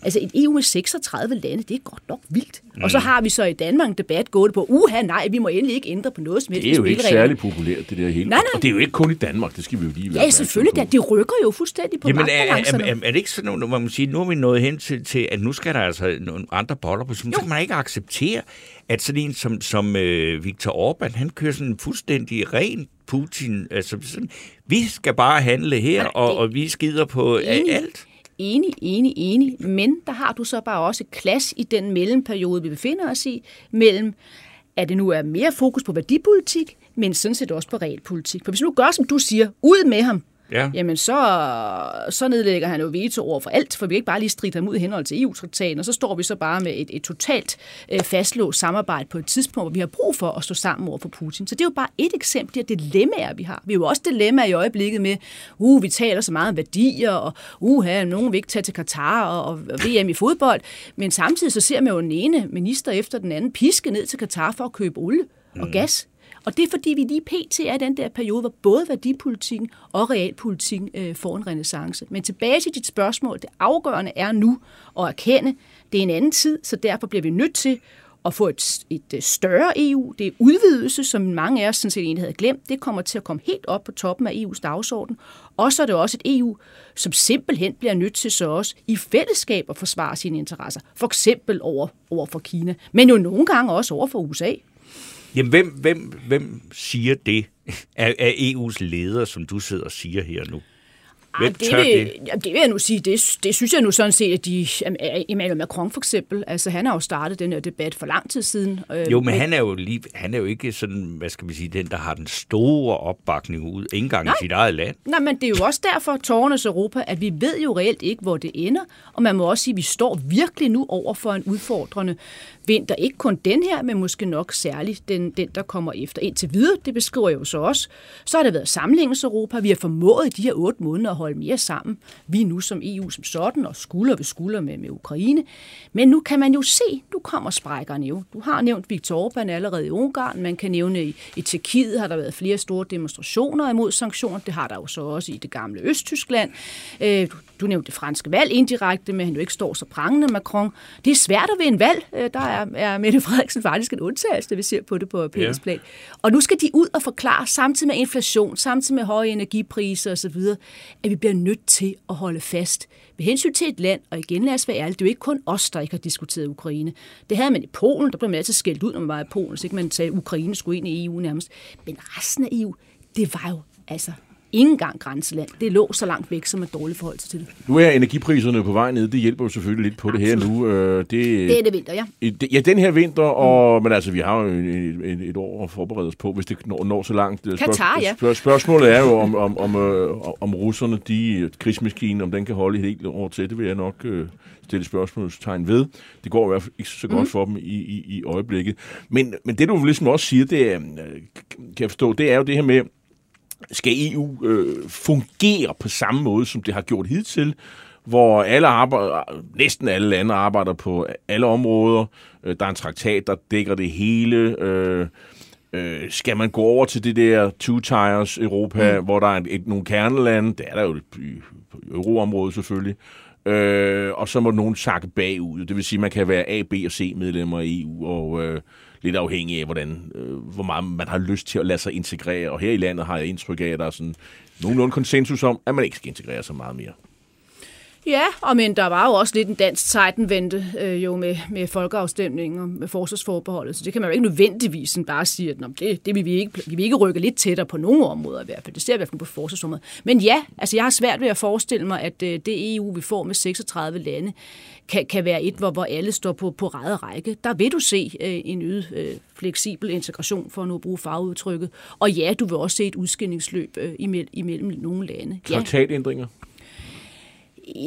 Altså et EU med 36 lande, det er godt nok vildt. Mm. Og så mm. har vi så i Danmark en debat gået på, uha nej, vi må endelig ikke ændre på noget som helst.
Det er jo ikke særlig populært, det der hele. Nej, nej. Og det er jo ikke kun i Danmark, det skal vi jo lige
være Ja, selvfølgelig, da. det rykker jo fuldstændig på
Jamen, er, er, er, er, det ikke sådan noget, man må sige, nu er vi nået hen til, til, at nu skal der altså nogle andre boller på, så skal man ikke acceptere, at sådan en som, som uh, Viktor Orbán, han kører sådan en fuldstændig ren Putin. Altså sådan, vi skal bare handle her, Nej, og, og vi skider på Enig. alt.
Enig, enig, enig. Men der har du så bare også klasse i den mellemperiode, vi befinder os i, mellem at det nu er mere fokus på værdipolitik, men sådan set også på realpolitik. For hvis vi nu gør, som du siger, ud med ham, ja. jamen så, så nedlægger han jo veto over for alt, for vi ikke bare lige stride ham ud i henhold til EU-traktaten, og så står vi så bare med et, et totalt øh, fastlåst samarbejde på et tidspunkt, hvor vi har brug for at stå sammen over for Putin. Så det er jo bare et eksempel af dilemmaer, vi har. Vi har jo også dilemmaer i øjeblikket med, uh, vi taler så meget om værdier, og uh, her, nogen vil ikke tage til Katar og, og VM i fodbold, men samtidig så ser man jo den ene minister efter den anden piske ned til Katar for at købe olie og mm. gas. Og det er fordi, vi lige pt. er i den der periode, hvor både værdipolitikken og realpolitikken øh, får en renaissance. Men tilbage til dit spørgsmål. Det afgørende er nu at erkende, det er en anden tid, så derfor bliver vi nødt til at få et, et øh, større EU. Det er udvidelse, som mange af os sådan set egentlig havde glemt. Det kommer til at komme helt op på toppen af EU's dagsorden. Og så er det også et EU, som simpelthen bliver nødt til så også i fællesskab at forsvare sine interesser. For eksempel over, over for Kina, men jo nogle gange også over for USA.
Jamen, hvem, hvem, hvem siger det af, af EU's ledere, som du sidder og siger her nu?
Ah, det, vil, det? Vil jeg nu sige, det, det synes jeg nu sådan set, at de, Emmanuel Macron for eksempel, altså han har jo startet den her debat for lang tid siden.
Øh, jo, men, men han er jo, lige, han er jo ikke sådan, hvad skal vi sige, den, der har den store opbakning ud, ikke engang nej, i sit eget land.
Nej, men det er jo også derfor, tårnes Europa, at vi ved jo reelt ikke, hvor det ender, og man må også sige, at vi står virkelig nu over for en udfordrende vinter. Ikke kun den her, men måske nok særligt den, den der kommer efter. Indtil videre, det beskriver jeg jo så også, så har der været samlingens Europa. Vi har formået i de her otte måneder holde mere sammen. Vi nu som EU som sådan, og skulder ved skulder med, med Ukraine. Men nu kan man jo se, nu kommer sprækkerne jo. Du har nævnt Viktor Orbán allerede i Ungarn. Man kan nævne, i, i Tjekkiet har der været flere store demonstrationer imod sanktioner. Det har der jo så også i det gamle Østtyskland. Øh, du, nævnte det franske valg indirekte, men han jo ikke står så prangende, Macron. Det er svært at vinde valg. Øh, der er, er Mette Frederiksen faktisk en undtagelse, det vi ser på det på europæisk ja. plan. Og nu skal de ud og forklare, samtidig med inflation, samtidig med høje energipriser osv., at vi bliver nødt til at holde fast med hensyn til et land, og igen lad os være ærlige, det er jo ikke kun os, der ikke har diskuteret Ukraine. Det havde man i Polen, der blev man altid skældt ud, når man var i Polen, så ikke man sagde, at Ukraine skulle ind i EU nærmest. Men resten af EU, det var jo altså ikke engang grænseland. Det lå så langt væk, som et dårligt forhold til det.
Nu er energipriserne på vej ned. Det hjælper jo selvfølgelig lidt på Absolut. det her nu.
Øh, det, det er det vinter, ja.
Ja, den her vinter, og, mm. men altså, vi har jo et, et, et år at forberede os på, hvis det når, når så langt.
Katar, ja.
Spørg, spørgsmålet er jo, om, om, om, øh, om russerne, de krigsmaskinen, om den kan holde et helt år til. Det vil jeg nok øh, stille spørgsmålstegn ved. Det går i hvert fald ikke så godt mm. for dem i, i, i øjeblikket. Men, men det, du ligesom også siger, det er, øh, kan jeg forstå, det er jo det her med, skal EU øh, fungere på samme måde, som det har gjort hidtil, hvor alle arbejder, næsten alle lande arbejder på alle områder. Øh, der er en traktat, der dækker det hele. Øh, øh, skal man gå over til det der two-tires Europa, mm. hvor der er et, et, nogle kernelande, det er der jo i, på euroområdet selvfølgelig, øh, og så må nogen sakke bagud. Det vil sige, at man kan være A, B og C medlemmer af EU, og øh, lidt afhængig af, hvordan, øh, hvor meget man har lyst til at lade sig integrere. Og her i landet har jeg indtryk af, at der er sådan nogenlunde konsensus om, at man ikke skal integrere sig meget mere.
Ja, og men der var jo også lidt en dansk Titan-vente øh, jo med, med folkeafstemningen og med forsvarsforbeholdet, så det kan man jo ikke nødvendigvis bare sige, at det, det vil vi, ikke, vi vil ikke rykke lidt tættere på nogle områder i hvert fald. Det ser vi i hvert fald på forsvarsområdet. Men ja, altså jeg har svært ved at forestille mig, at øh, det EU, vi får med 36 lande, kan, kan være et, hvor, hvor alle står på, på rette række. Der vil du se øh, en øget øh, fleksibel integration, for at nu at bruge fagudtrykket. Og ja, du vil også se et udskillingsløb øh, imellem, imellem nogle lande.
Traktatændringer? Ja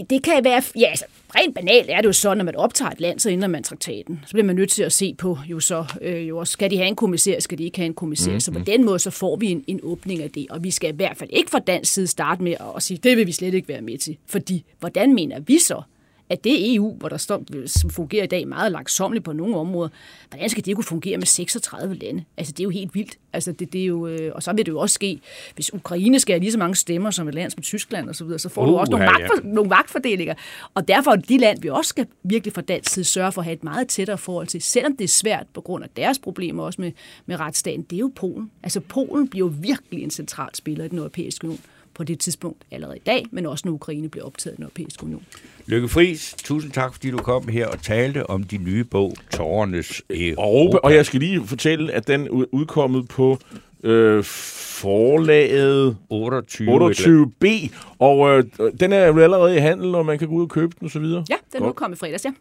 det kan være, ja, altså, rent banalt er det jo så, når man optager et land, så ændrer man traktaten. Så bliver man nødt til at se på, jo så, øh, jo, skal de have en kommissær, skal de ikke have en kommissær. Mm-hmm. Så på den måde, så får vi en, en åbning af det. Og vi skal i hvert fald ikke fra dansk side starte med at sige, det vil vi slet ikke være med til. Fordi, hvordan mener vi så, at det EU, hvor der står, som fungerer i dag meget langsomligt på nogle områder, hvordan skal det kunne fungere med 36 lande? Altså, det er jo helt vildt. Altså, det, det er jo, øh, og så vil det jo også ske, hvis Ukraine skal have lige så mange stemmer som et land som Tyskland osv., så, videre, så får uh, du også nogle,
ja,
magtfor, nogle magtfordelinger. Og derfor er de land, vi også skal virkelig fra dansk side sørge for at have et meget tættere forhold til, selvom det er svært på grund af deres problemer også med, med retsstaten, det er jo Polen. Altså, Polen bliver jo virkelig en central spiller i den europæiske union på det tidspunkt allerede i dag, men også når Ukraine bliver optaget i den europæiske union.
Lykke Friis, tusind tak, fordi du kom her og talte om din nye bog, Tårernes
Europa. Og jeg skal lige fortælle, at den er udkommet på øh, forlaget
28,
28B, og øh, den er jo allerede i handel, og man kan gå ud og købe den osv.
Ja, den er udkommet fredags, ja.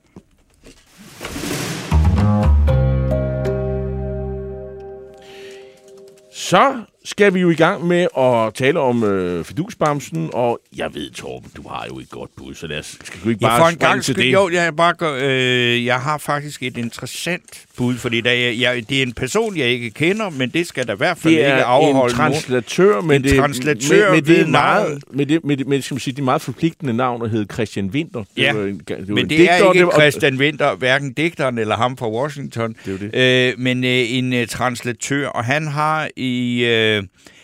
Så skal vi jo i gang med at tale om øh, fidusbamsen, og jeg ved, Torben, du har jo et godt bud, så lad os, skal du ikke bare
ja, for en gang
til det?
Jo, jeg, bare gør, øh, jeg har faktisk et interessant bud, fordi der, jeg, jeg, det er en person, jeg ikke kender, men det skal der i hvert fald
det
ikke afholde
en translatør, men
En
det,
translatør
med, med, det er meget, med, det, med, det, med, skal man sige, det meget forpligtende navn, der hedder Christian Winter.
Ja,
var en, det var
Men
en
det
digter,
er ikke
var-
Christian Winter, hverken digteren eller ham fra Washington,
Det jo
Øh, men øh, en øh, translatør, og han har i øh, Øh,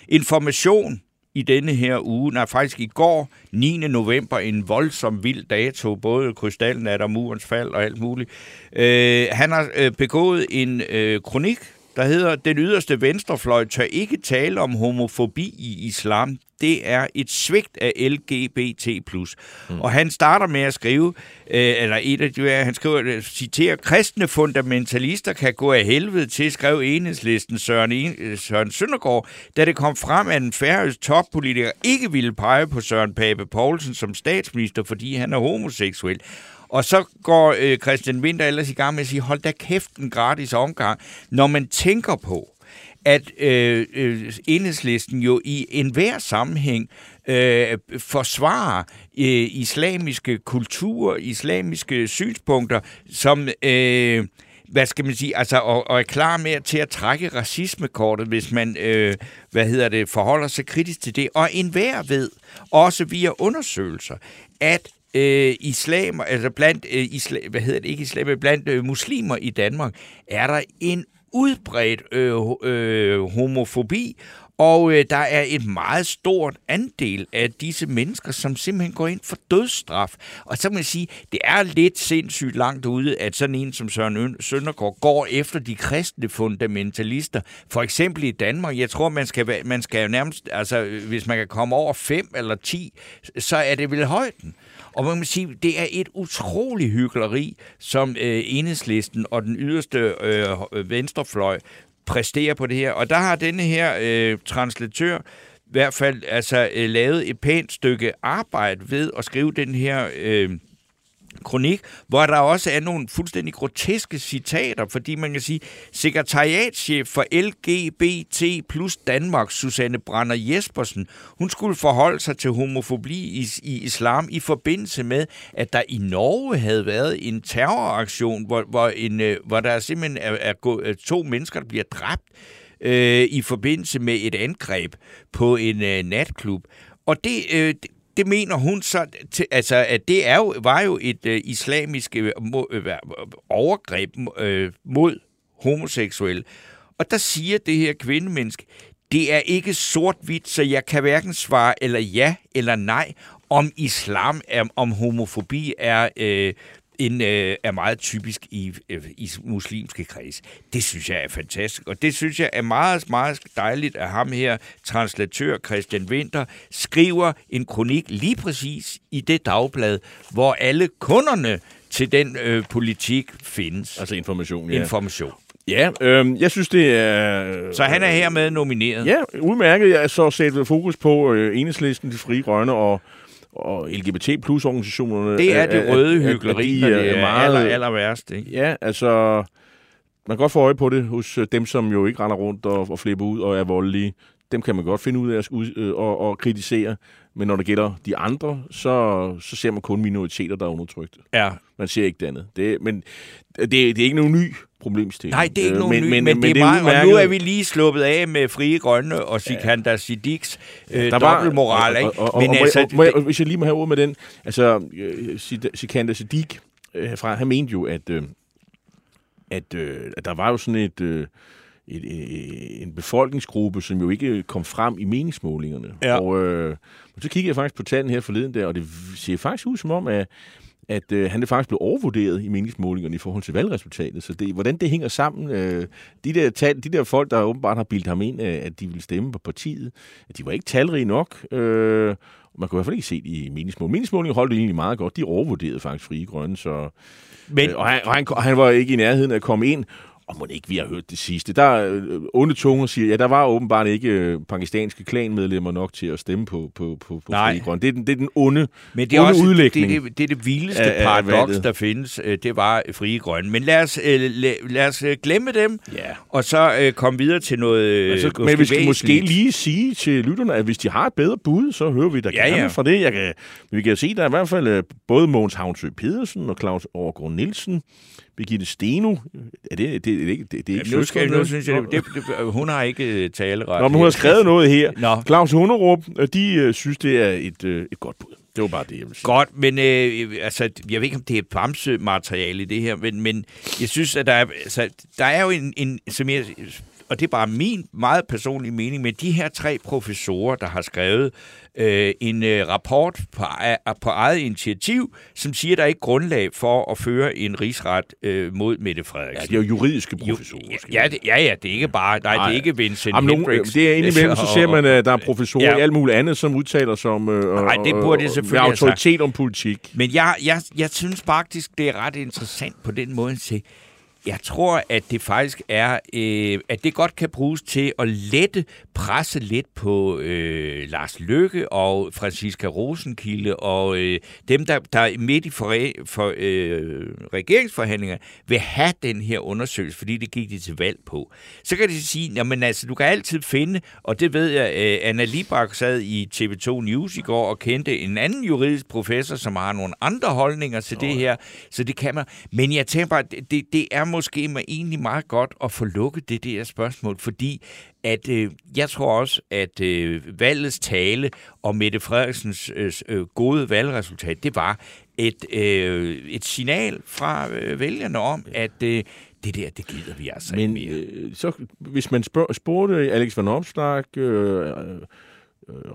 information i denne her uge, nej faktisk i går, 9. november, en voldsom vild dato, både krystallen af der murens fald og alt muligt. Øh, han har øh, begået en øh, kronik, der hedder, den yderste venstrefløj tør ikke tale om homofobi i islam. Det er et svigt af LGBT+. Mm. Og han starter med at skrive, øh, eller et af de, han skriver, øh, citerer, kristne fundamentalister kan gå af helvede til, skrev enhedslisten Søren, en, øh, Søren Søndergaard, da det kom frem, at en færøsk toppolitiker ikke ville pege på Søren Pape Poulsen som statsminister, fordi han er homoseksuel. Og så går øh, Christian Winter ellers i gang med at sige, hold da kæft en gratis omgang, når man tænker på, at øh, øh, enhedslisten jo i enhver sammenhæng øh, forsvarer øh, islamiske kultur, islamiske synspunkter, som... Øh, hvad skal man sige, altså, og, og er klar med til at trække racismekortet, hvis man, øh, hvad hedder det, forholder sig kritisk til det. Og enhver ved, også via undersøgelser, at øh, islam, altså blandt, øh, islam, hvad hedder det, ikke islam, blandt øh, muslimer i Danmark, er der en udbredt øh, øh, homofobi, og øh, der er et meget stort andel af disse mennesker, som simpelthen går ind for dødsstraf. Og så må jeg sige, det er lidt sindssygt langt ude, at sådan en som Søren Øn- Søndergaard går efter de kristne fundamentalister. For eksempel i Danmark, jeg tror, man skal, man skal jo nærmest, altså øh, hvis man kan komme over 5 eller 10, så er det vel højden. Og man må sige, det er et utroligt hyggeleri, som øh, enhedslisten og den yderste øh, venstrefløj præsterer på det her. Og der har denne her øh, translatør i hvert fald altså, øh, lavet et pænt stykke arbejde ved at skrive den her øh, kronik, hvor der også er nogle fuldstændig groteske citater, fordi man kan sige, sekretariatschef for LGBT plus Danmark, Susanne Brander Jespersen, hun skulle forholde sig til homofobi i, i islam i forbindelse med, at der i Norge havde været en terroraktion, hvor, hvor, en, øh, hvor der simpelthen er, er gået, øh, to mennesker, der bliver dræbt øh, i forbindelse med et angreb på en øh, natklub. Og det, øh, det- mener hun så, til, altså, at det er jo, var jo et øh, islamisk øh, øh, overgreb øh, mod homoseksuelle. Og der siger det her kvindemenneske, det er ikke sort-hvidt, så jeg kan hverken svare eller ja eller nej, om islam, er, om homofobi er, øh, en, øh, er meget typisk i, øh, i muslimske kreds. Det synes jeg er fantastisk, og det synes jeg er meget, meget dejligt, at ham her, translatør Christian Winter, skriver en kronik lige præcis i det dagblad, hvor alle kunderne til den øh, politik findes.
Altså information, ja.
Information.
ja, øh, jeg synes, det er...
Så han er hermed nomineret.
Ja, udmærket. Jeg så sætte fokus på øh, enhedslisten, de frie grønne og, og LGBT plus organisationerne.
Det er det røde
de
når det er
meget-
aller, aller værst. Ikke?
Ja, altså... Man kan godt få øje på det hos øh, dem, som jo ikke render rundt og, og flipper ud og er voldelige. Dem kan man godt finde ud af at ud, øh, og, og kritisere. Men når det gælder de andre, så, så ser man kun minoriteter, der er undertrykte.
Ja,
Man ser ikke det andet. Det, men det, det er ikke nogen ny problemstilling.
Nej, det er ikke
Øh,
nogen ny, men, men det er og
udmærket.
nu er vi lige sluppet af med Frie Grønne og Sikander Siddiqs øh, dobbeltmoral, ikke?
Og, og, og,
men
og,
altså,
og, jeg, hvis jeg lige må have ord med den, altså, øh, Sikander Siddiq øh, fra, han mente jo, at, øh, at, øh, at der var jo sådan et, øh, et, øh, en befolkningsgruppe, som jo ikke kom frem i meningsmålingerne.
Ja.
Og øh, og så kiggede jeg faktisk på tallene her forleden der, og det ser faktisk ud som om, at at øh, han er faktisk blevet overvurderet i meningsmålingerne i forhold til valgresultatet. Så det, hvordan det hænger sammen, øh, de, der tal, de der folk, der åbenbart har bildt ham ind, øh, at de ville stemme på partiet, at de var ikke talrige nok. Øh, man kunne i hvert fald ikke se det i meningsmålingerne. Meningsmålingerne holdt det egentlig meget godt. De overvurderede faktisk Frie Grønne, så...
men,
Øh, og, han, og, han, og han var ikke i nærheden af at komme ind. Og må det ikke, vi har hørt det sidste. Der er øh, onde tunger siger, ja, der var åbenbart ikke øh, pakistanske klanmedlemmer nok til at stemme på, på, på, på
Nej.
Grønne. Det er den, det er den onde,
Men det er
onde
også det,
udlægning.
det, det, er det vildeste
af- af
paradoks,
valget.
der findes. øh, Det var Frie Grønne. Men lad os, lad, lad os glemme dem,
Ja.
og så øh, komme videre til noget
Altså, men vi skal måske lige sige til lytterne, at hvis de har et bedre bud, så hører vi da
Ja,
gerne
ja.
fra det. Jeg kan, vi kan se, der er i hvert fald både Mogens Havnsø Pedersen og Claus Overgaard Nielsen, Birgitte Steno. Er det, det, det, er ikke, det, det er ikke
nu, skal, nu synes jeg, det, det, hun har ikke øh, taleret.
Nå, men hun har skrevet noget her.
Nå.
Claus Hunderup, øh, de øh, synes, det er et, øh, et godt bud. Det var bare det, jeg ville sige.
Godt, men øh, altså, jeg ved ikke, om det er bamsemateriale i det her, men, men jeg synes, at der er, altså, der er jo en, en som jeg, og det er bare min meget personlige mening, med de her tre professorer, der har skrevet øh, en øh, rapport på, ej- på eget initiativ, som siger, at der er ikke grundlag for at føre en rigsret øh, mod Mette
Ja,
Frederiksen.
de er jo juridiske
Jo,
professorer. skal
ja, det, ja, ja, det er ikke bare, nej, det er
Nej.
ikke Vincent
Jamen, nogen,
Hendricks.
det er indimellem, så ser man, at der er professorer
Ja.
i alt muligt andet, som udtaler sig om øh,
Nej, det burde
og-
selvfølgelig sagt.
autoritet om politik.
Men jeg, jeg, jeg synes faktisk, det er ret interessant på den måde at se. Jeg tror, at det faktisk er, øh, at det godt kan bruges til at lette, presse lidt på øh, Lars Løkke og Franziska Rosenkilde og øh, dem, der, der er midt i for, for, øh, regeringsforhandlinger, vil have den her undersøgelse, fordi det gik de til valg på. Så kan de sige, jamen altså, du kan altid finde, og det ved jeg, øh, Anna Libak sad i TV2 News i går og kendte en anden juridisk professor, som har nogle andre holdninger til det her, så det kan man. Men jeg tænker bare, det, det er måske mig egentlig meget godt at få lukket det der spørgsmål, fordi at øh, jeg tror også, at øh, valgets tale og Mette Frederiksens øh, øh, gode valgresultat, det var et, øh, et signal fra øh, vælgerne om, at øh, det der, det gider vi altså
Men
ikke mere.
øh, så, hvis man spørg, spurgte Alex Van Opstark, øh, øh,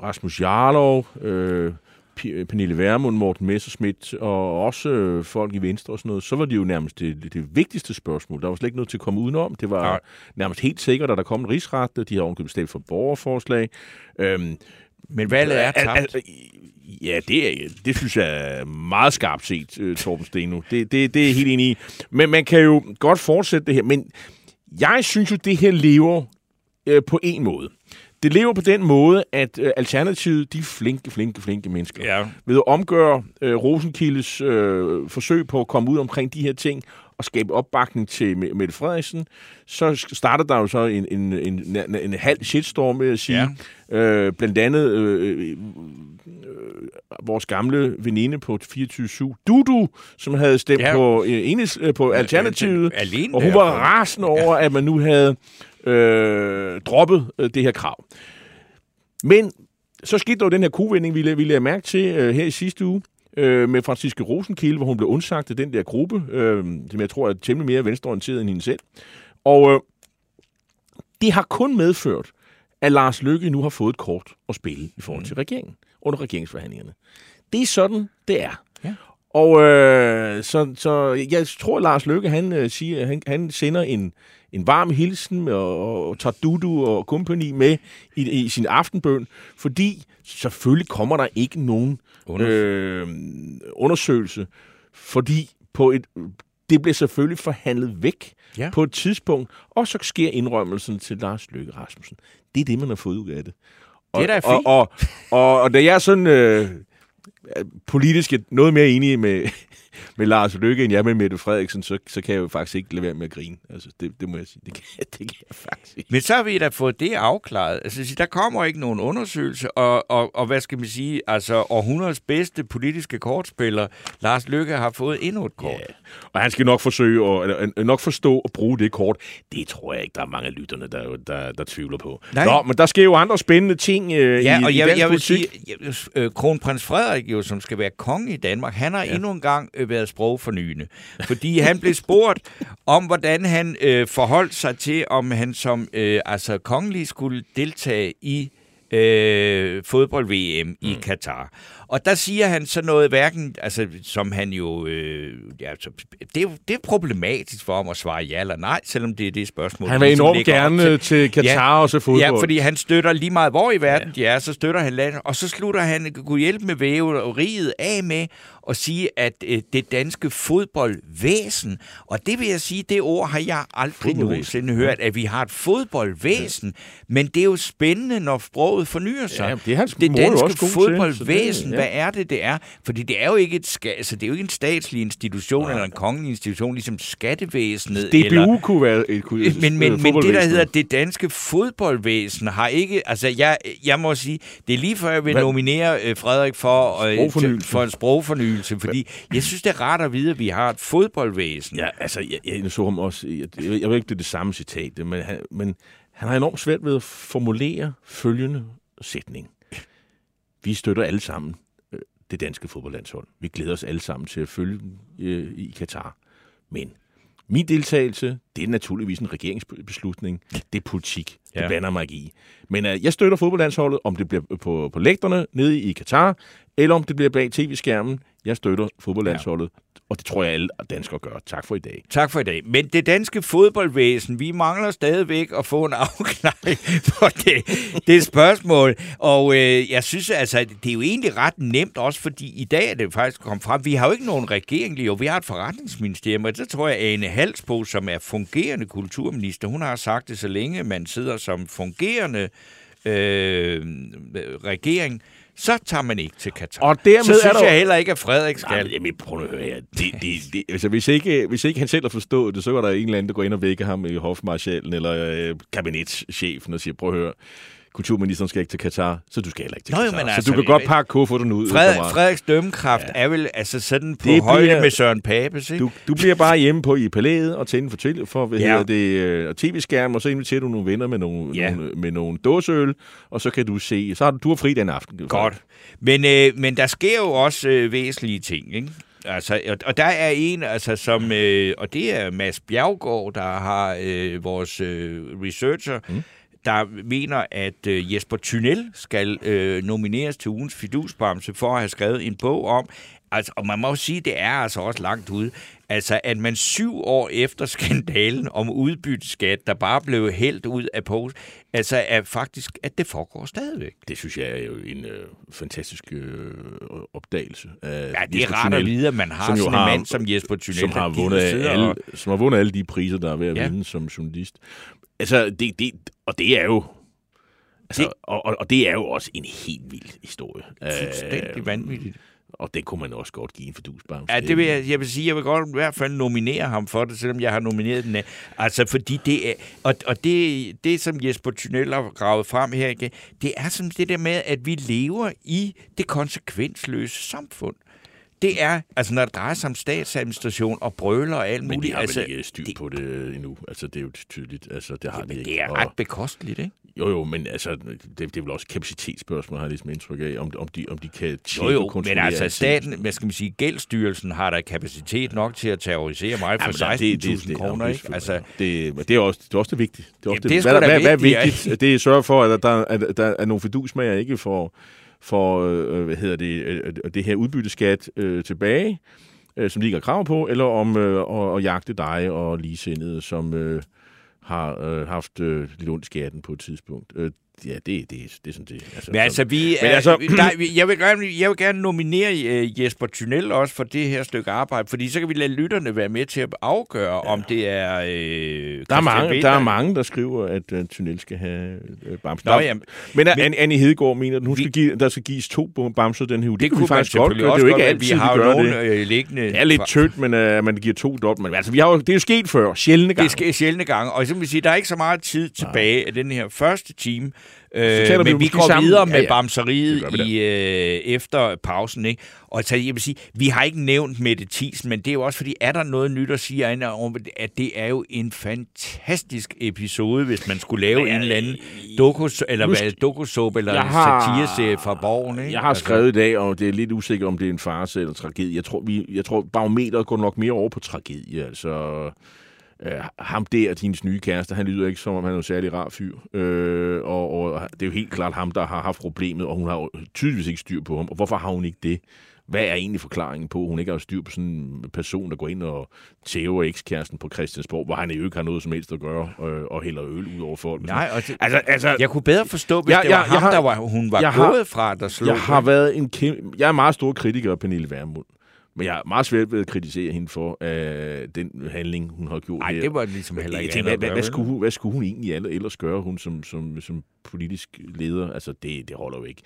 Rasmus Jarlov, øh, Pernille Vermund, Morten Messerschmidt og også øh, folk i Venstre og sådan noget, så var det jo nærmest det, det, vigtigste spørgsmål. Der var slet ikke noget til at komme udenom. Det var
Nej.
nærmest helt sikkert, at der kom en rigsret. De har ovenkøbet stemt for borgerforslag. Øhm,
Men valget er
al-
tabt.
al- Ja, det, er, det synes jeg er meget skarpt set, øh, Torben Steno. Det, det, det er helt enig i. Men man kan jo godt fortsætte det her. Men jeg synes jo, det her lever øh, på en måde. Det lever på den måde, at øh, Alternativet, de er flinke, flinke, flinke mennesker.
Ja.
Ved at omgøre øh, Rosenkildes øh, forsøg på at komme ud omkring de her ting og skabe opbakning til Me- Mette Frederiksen, så starter der jo så en, en, en, en, en halv shitstorm, vil jeg sige. Ja. Øh, blandt andet øh, øh, øh, vores gamle veninde på 24-7, Dudu, som havde stemt
Ja.
ja. på, øh, enes, øh, på Alternativet.
Alene
Og hun var rasende over, at man nu havde øh, droppet øh, det her krav. Men så skete der jo den her kovending, vi, vi lagde mærke til øh, her i sidste uge, øh, med Franziske Rosenkilde, hvor hun blev undsagt af den der gruppe, øh, som jeg tror er temmelig mere venstreorienteret end hende selv. Og øh, det har kun medført, at Lars Løkke nu har fået et kort at spille i forhold til regeringen under regeringsforhandlingerne. Det er sådan, det er.
Ja.
Og øh, så, så jeg tror, Lars Løkke, han, øh, siger, han, han sender en, en varm hilsen og, og tager Dudu og company med i, i sin aftenbøn, fordi selvfølgelig kommer der ikke nogen øh, undersøgelse, fordi på et, det bliver selvfølgelig forhandlet væk
Ja.
på et tidspunkt, og så sker indrømmelsen til Lars Løkke Rasmussen. Det er det, man har fået ud af det. Og,
Det er da
og,
fint.
og, og, og da jeg sådan... Øh, politisk noget mere enig med, med Lars Løkke, end jeg med Mette Frederiksen, så, så kan jeg jo faktisk ikke lade være med at grine. Altså, det, det må jeg sige. Det kan, det kan jeg faktisk ikke.
Men så har vi da fået det afklaret. Altså, der kommer ikke nogen undersøgelse, og, og, og hvad skal man sige, altså århundredes bedste politiske kortspiller, Lars Løkke, har fået endnu et kort. Ja.
Og han skal nok forsøge at, eller, nok forstå at bruge det kort. Det tror jeg ikke, der er mange af lytterne, der, der, der tvivler på. Nej. Nå, men der sker jo andre spændende ting øh,
ja,
i,
og
i
jeg,
dansk
jeg vil
politik.
sige, øh, kronprins Frederik, jo, som skal være konge i Danmark, han har ja. endnu en gang øh, været sprogfornyende. Fordi han blev spurgt om, hvordan han øh, forholdt sig til, om han som øh, altså kongelig skulle deltage i øh, fodbold-VM mm. i Katar. Og der siger han så noget, hverken, altså, som han jo, øh, ja, så, det, er, det er problematisk for ham at svare ja eller nej, selvom det er det spørgsmål.
Han vil
ligesom
enormt gerne til Katar og så fodbold.
Ja, fordi han støtter lige meget, hvor i verden ja. de er, så støtter han landet, og så slutter han, kunne hjælpe med væve og riget af med at sige, at øh, det danske fodboldvæsen, og det vil jeg sige, det ord har jeg aldrig
Fodboldvæsen.
nogensinde hørt, at vi har et fodboldvæsen, men det er jo spændende, når sproget fornyer sig.
Ja, det er
det danske
også god til,
fodboldvæsen,
det- ja.
hvad er det, det er? Fordi det er jo ikke, et ska- altså, det er jo ikke en statslig institution eller en kongelig institution, ligesom skattevæsenet.
DBU
eller,
kunne være et kunne,
men, men, men det, der
fodboldvæsen.
hedder det danske fodboldvæsen, har ikke... Altså, jeg, jeg må sige, det er lige før, jeg vil
Hvad?
nominere øh, Frederik for, øh, for en sprogfornyelse, fordi jeg synes, det er rart at vide, at vi har et fodboldvæsen.
Ja, altså, jeg, jeg, så ham også, jeg, jeg, ved- jeg ved ikke, det er det samme citat, men han, men han har enormt svært ved at formulere følgende sætning. Vi støtter alle sammen øh, det danske fodboldlandshold. Vi glæder os alle sammen til at følge øh, i Katar. Men min deltagelse, det er naturligvis en regeringsbeslutning. Det er politik. Det
Ja.
blander mig ikke i. Men øh, jeg støtter fodboldlandsholdet, om det bliver på, på lægterne nede i Katar, eller om det bliver bag tv-skærmen. Jeg støtter fodboldlandsholdet, og det tror jeg alle danskere gør. Tak for i dag.
Tak for i dag. Men det danske fodboldvæsen, vi mangler stadigvæk at få en afklaring på det, det spørgsmål. Og øh, jeg synes altså, det er jo egentlig ret nemt også, fordi i dag er det faktisk kommet frem. Vi har jo ikke nogen regering lige, jo. Vi har et forretningsministerium, og så tror jeg, Ane Halsbo, som er fungerende kulturminister, hun har sagt det, så længe man sidder som fungerende øh, regering, så tager man ikke til Katar.
Og dermed
så
er
synes
der-
jeg heller ikke, at Frederik
Nej,
skal.
men jamen, prøv at høre her. Det, det, det, altså, hvis, ikke, hvis ikke han selv har forstået det, så var der en eller anden, der går ind og vækker ham i hofmarschallen eller øh, kabinetschefen og siger, prøv at høre, kulturministeren skal ikke til Katar, så du skal heller ikke til
Nå,
Katar.
men
så
altså,
du kan godt pakke kufferten ud.
Frederik. Frederiks dømmekraft ja. er vel altså sådan på
Det
højde
bliver-
med Søren Papes, ikke?
Du, du bliver bare hjemme på i palæet og tænder for, til, for hvad
Ja.
ja. det, øh, tv-skærm, og så inviterer du nogle venner med nogle,
Ja.
ja. nogle, med nogle dåseøl, og så kan du se, så har du, du har fri den aften.
Godt. Men, øh, men der sker jo også øh, væsentlige ting, ikke? Altså, og, og der er en, altså, som, øh, og det er Mads Bjergård, der har øh, vores øh, researcher, mm. Der mener, at øh, Jesper Thunel skal øh, nomineres til ugens fidusbamse for at have skrevet en bog om, altså, og man må jo sige, det er altså også langt ude, altså at man syv år efter skandalen om udbytteskat, der bare blev hældt ud af pose, altså er faktisk, at det foregår stadigvæk.
Det synes jeg er jo en øh, fantastisk øh, opdagelse. Af
Ja, det er rart at vide, at man har sådan
har-
en mand som Jesper Thunel,
som har, vundet alle,
og-
som har vundet alle de priser, der er ved at
ja.
vinde som journalist. Altså, det, det, og det er jo... Altså,
Det-
og, og, og det er jo også en helt vild historie.
Fuldstændig
Øh,
vanvittigt.
Og det kunne man også godt give en fordusbamse.
Ja, det vil jeg, jeg vil sige, jeg vil godt i hvert fald nominere ham for det, selvom jeg har nomineret den. Altså, fordi det er, og, og det, det, som Jesper Thunel har gravet frem her, ikke, det er sådan det der med, at vi lever i det konsekvensløse samfund. Det er, altså når det drejer sig om statsadministration og brøler og alt
Men de
muligt,
har
altså,
vel ikke styr
det-
på det endnu. Altså, det er jo tydeligt. Altså, det har de
men
ikke.
det er ret bekosteligt, ikke?
Jo, jo, men altså, det, det er vel også kapacitetsspørgsmål, har jeg ligesom indtryk af, om, om, de, om de kan
Jo,
tjekke
jo,
og
men altså staten, hvad skal man sige, gældsstyrelsen har der kapacitet nok til at terrorisere mig for
Jamen, det- det-
16.000
det-
kroner,
det-
ikke? Altså,
det, det, er også, det er også det vigtige. Det er også
Jamen, det sgu
hvad, hvad, hvad er
vigtigt?
Det er at sørge for, at der, at der er nogle fidusmager ikke for, for øh, hvad hedder det, øh, det her udbytteskat øh, tilbage, øh, som de ikke har krav på, eller om øh, at, at jagte dig og ligesindede, som øh, har øh, haft øh, lidt ondt i skatten på et tidspunkt. Øh, ja, det, det, det er sådan det.
Altså, men altså, vi, men altså, der, jeg, vil gerne, jeg vil gerne nominere uh, Jesper Thunel også for det her stykke arbejde, fordi så kan vi lade lytterne være med til at afgøre, ja. om det er uh,
der er, mange, der er mange, der skriver, at uh, Thunel skal have uh, bamser. Nå, jamen, men, men Annie Hedegaard mener, at hun skal give, der skal gives to bamser den her uge.
Det, det kunne vi faktisk godt gøre. Det er jo ikke altid, vi har nogen det. liggende.
Det er lidt tødt, men uh, man giver to dobbelt. Men altså, vi har jo, det er jo sket før, sjældne gange.
Det er sjældne gange, og så vil sige, der er ikke så meget tid tilbage af den her første time, Øh, men vi, vi går sammen. videre med ja, ja. bamseriet i, øh, efter pausen. Ikke? Og så, jeg vil sige, vi har ikke nævnt Mette Thiesen, men det er jo også fordi, er der noget nyt at sige om, at det er jo en fantastisk episode, hvis man skulle lave ja, en eller anden dokus, eller hvad, dokusåb eller satireserie fra borgen. Ikke?
Jeg har altså. skrevet i dag, og det er lidt usikkert, om det er en farse eller tragedie. Jeg tror, vi, jeg tror barometeret går nok mere over på tragedie. Altså, øh, ham der, din nye kæreste, han lyder ikke som om, han er en særlig rar fyr. Øh, og, og det er jo helt klart ham, der har haft problemet, og hun har jo tydeligvis ikke styr på ham. Og hvorfor har hun ikke det? Hvad er egentlig forklaringen på, at hun ikke har styr på sådan en person, der går ind og tæver ekskæresten på Christiansborg, hvor han jo ikke har noget som helst at gøre, øh, og hælder øl ud over folk?
Nej, og det, altså, altså, jeg kunne bedre forstå, hvis jeg, det var jeg, ham, har, der var, hun var gået har, fra, der slog.
Jeg har været en kæmpe, jeg er meget stor kritiker af Pernille Vermund. Men jeg er meget svært ved at kritisere hende for uh, den handling, hun har gjort
Nej, det var ligesom heller ikke
tænker, hvad, hvad, skulle hun, hvad skulle hun egentlig ellers gøre, hun som, som, som politisk leder? Altså, det, det holder jo ikke.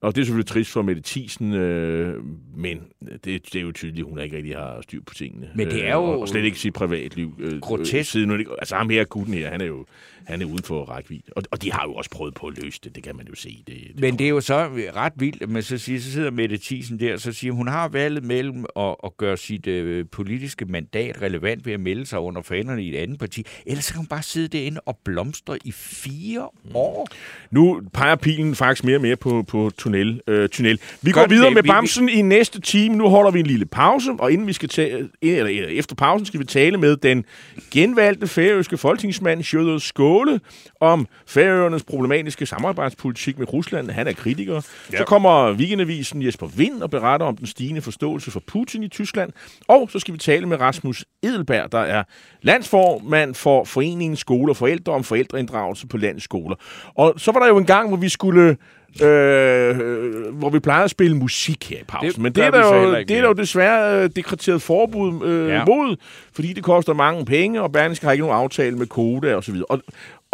Og det er selvfølgelig trist for Mette Thiesen, øh, men det, det er jo tydeligt, at hun ikke rigtig har styr på tingene.
Men det er jo...
Øh, og slet ikke sit privatliv.
Øh, grotesk. Øh,
siden, altså ham her, gutten her, han er jo han er uden for rækkevidde. Og, og de har jo også prøvet på at løse det, det kan man jo se. Det,
det Men det er jo så ret vildt, at man så, siger, så sidder Mette Thiesen der, så siger hun har valget mellem at, at gøre sit øh, politiske mandat relevant ved at melde sig under fanerne i et andet parti, ellers så kan hun bare sidde derinde og blomstre i fire mm. år.
Nu peger pilen faktisk mere og mere på, på tunnel. Øh, tunnel. Vi Godt, går videre med Bamsen vi... i næste time. Nu holder vi en lille pause, og inden vi skal tage, eller efter pausen skal vi tale med den genvalgte færøske folketingsmand, Sjøder Skål, Ståle om Færøernes problematiske samarbejdspolitik med Rusland. Han er kritiker. Ja. Så kommer weekendavisen Jesper Vind og beretter om den stigende forståelse for Putin i Tyskland. Og så skal vi tale med Rasmus Edelberg, der er landsformand for Foreningen Skole og Forældre om forældreinddragelse på landets skoler. Og så var der jo en gang, hvor vi skulle Øh, hvor vi plejer at spille musik her i pausen. Det Men det er, der jo, det er der jo desværre øh, dekreteret forbud øh, ja. mod, fordi det koster mange penge, og Berlingske har ikke nogen aftale med Koda og så videre. Og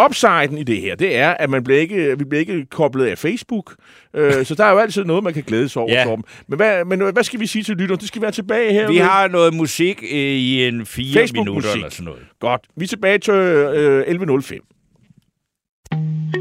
upsiden i det her, det er, at man bliver ikke, vi bliver ikke koblet af Facebook, øh, så der er jo altid noget, man kan glæde sig over. Ja. Men, hvad, men hvad skal vi sige til lytterne? Det skal være tilbage her.
Vi har noget musik øh, i en fire minutter eller sådan noget.
Godt. Vi er tilbage til øh, 11.05.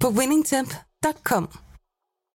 på winningtemp.com.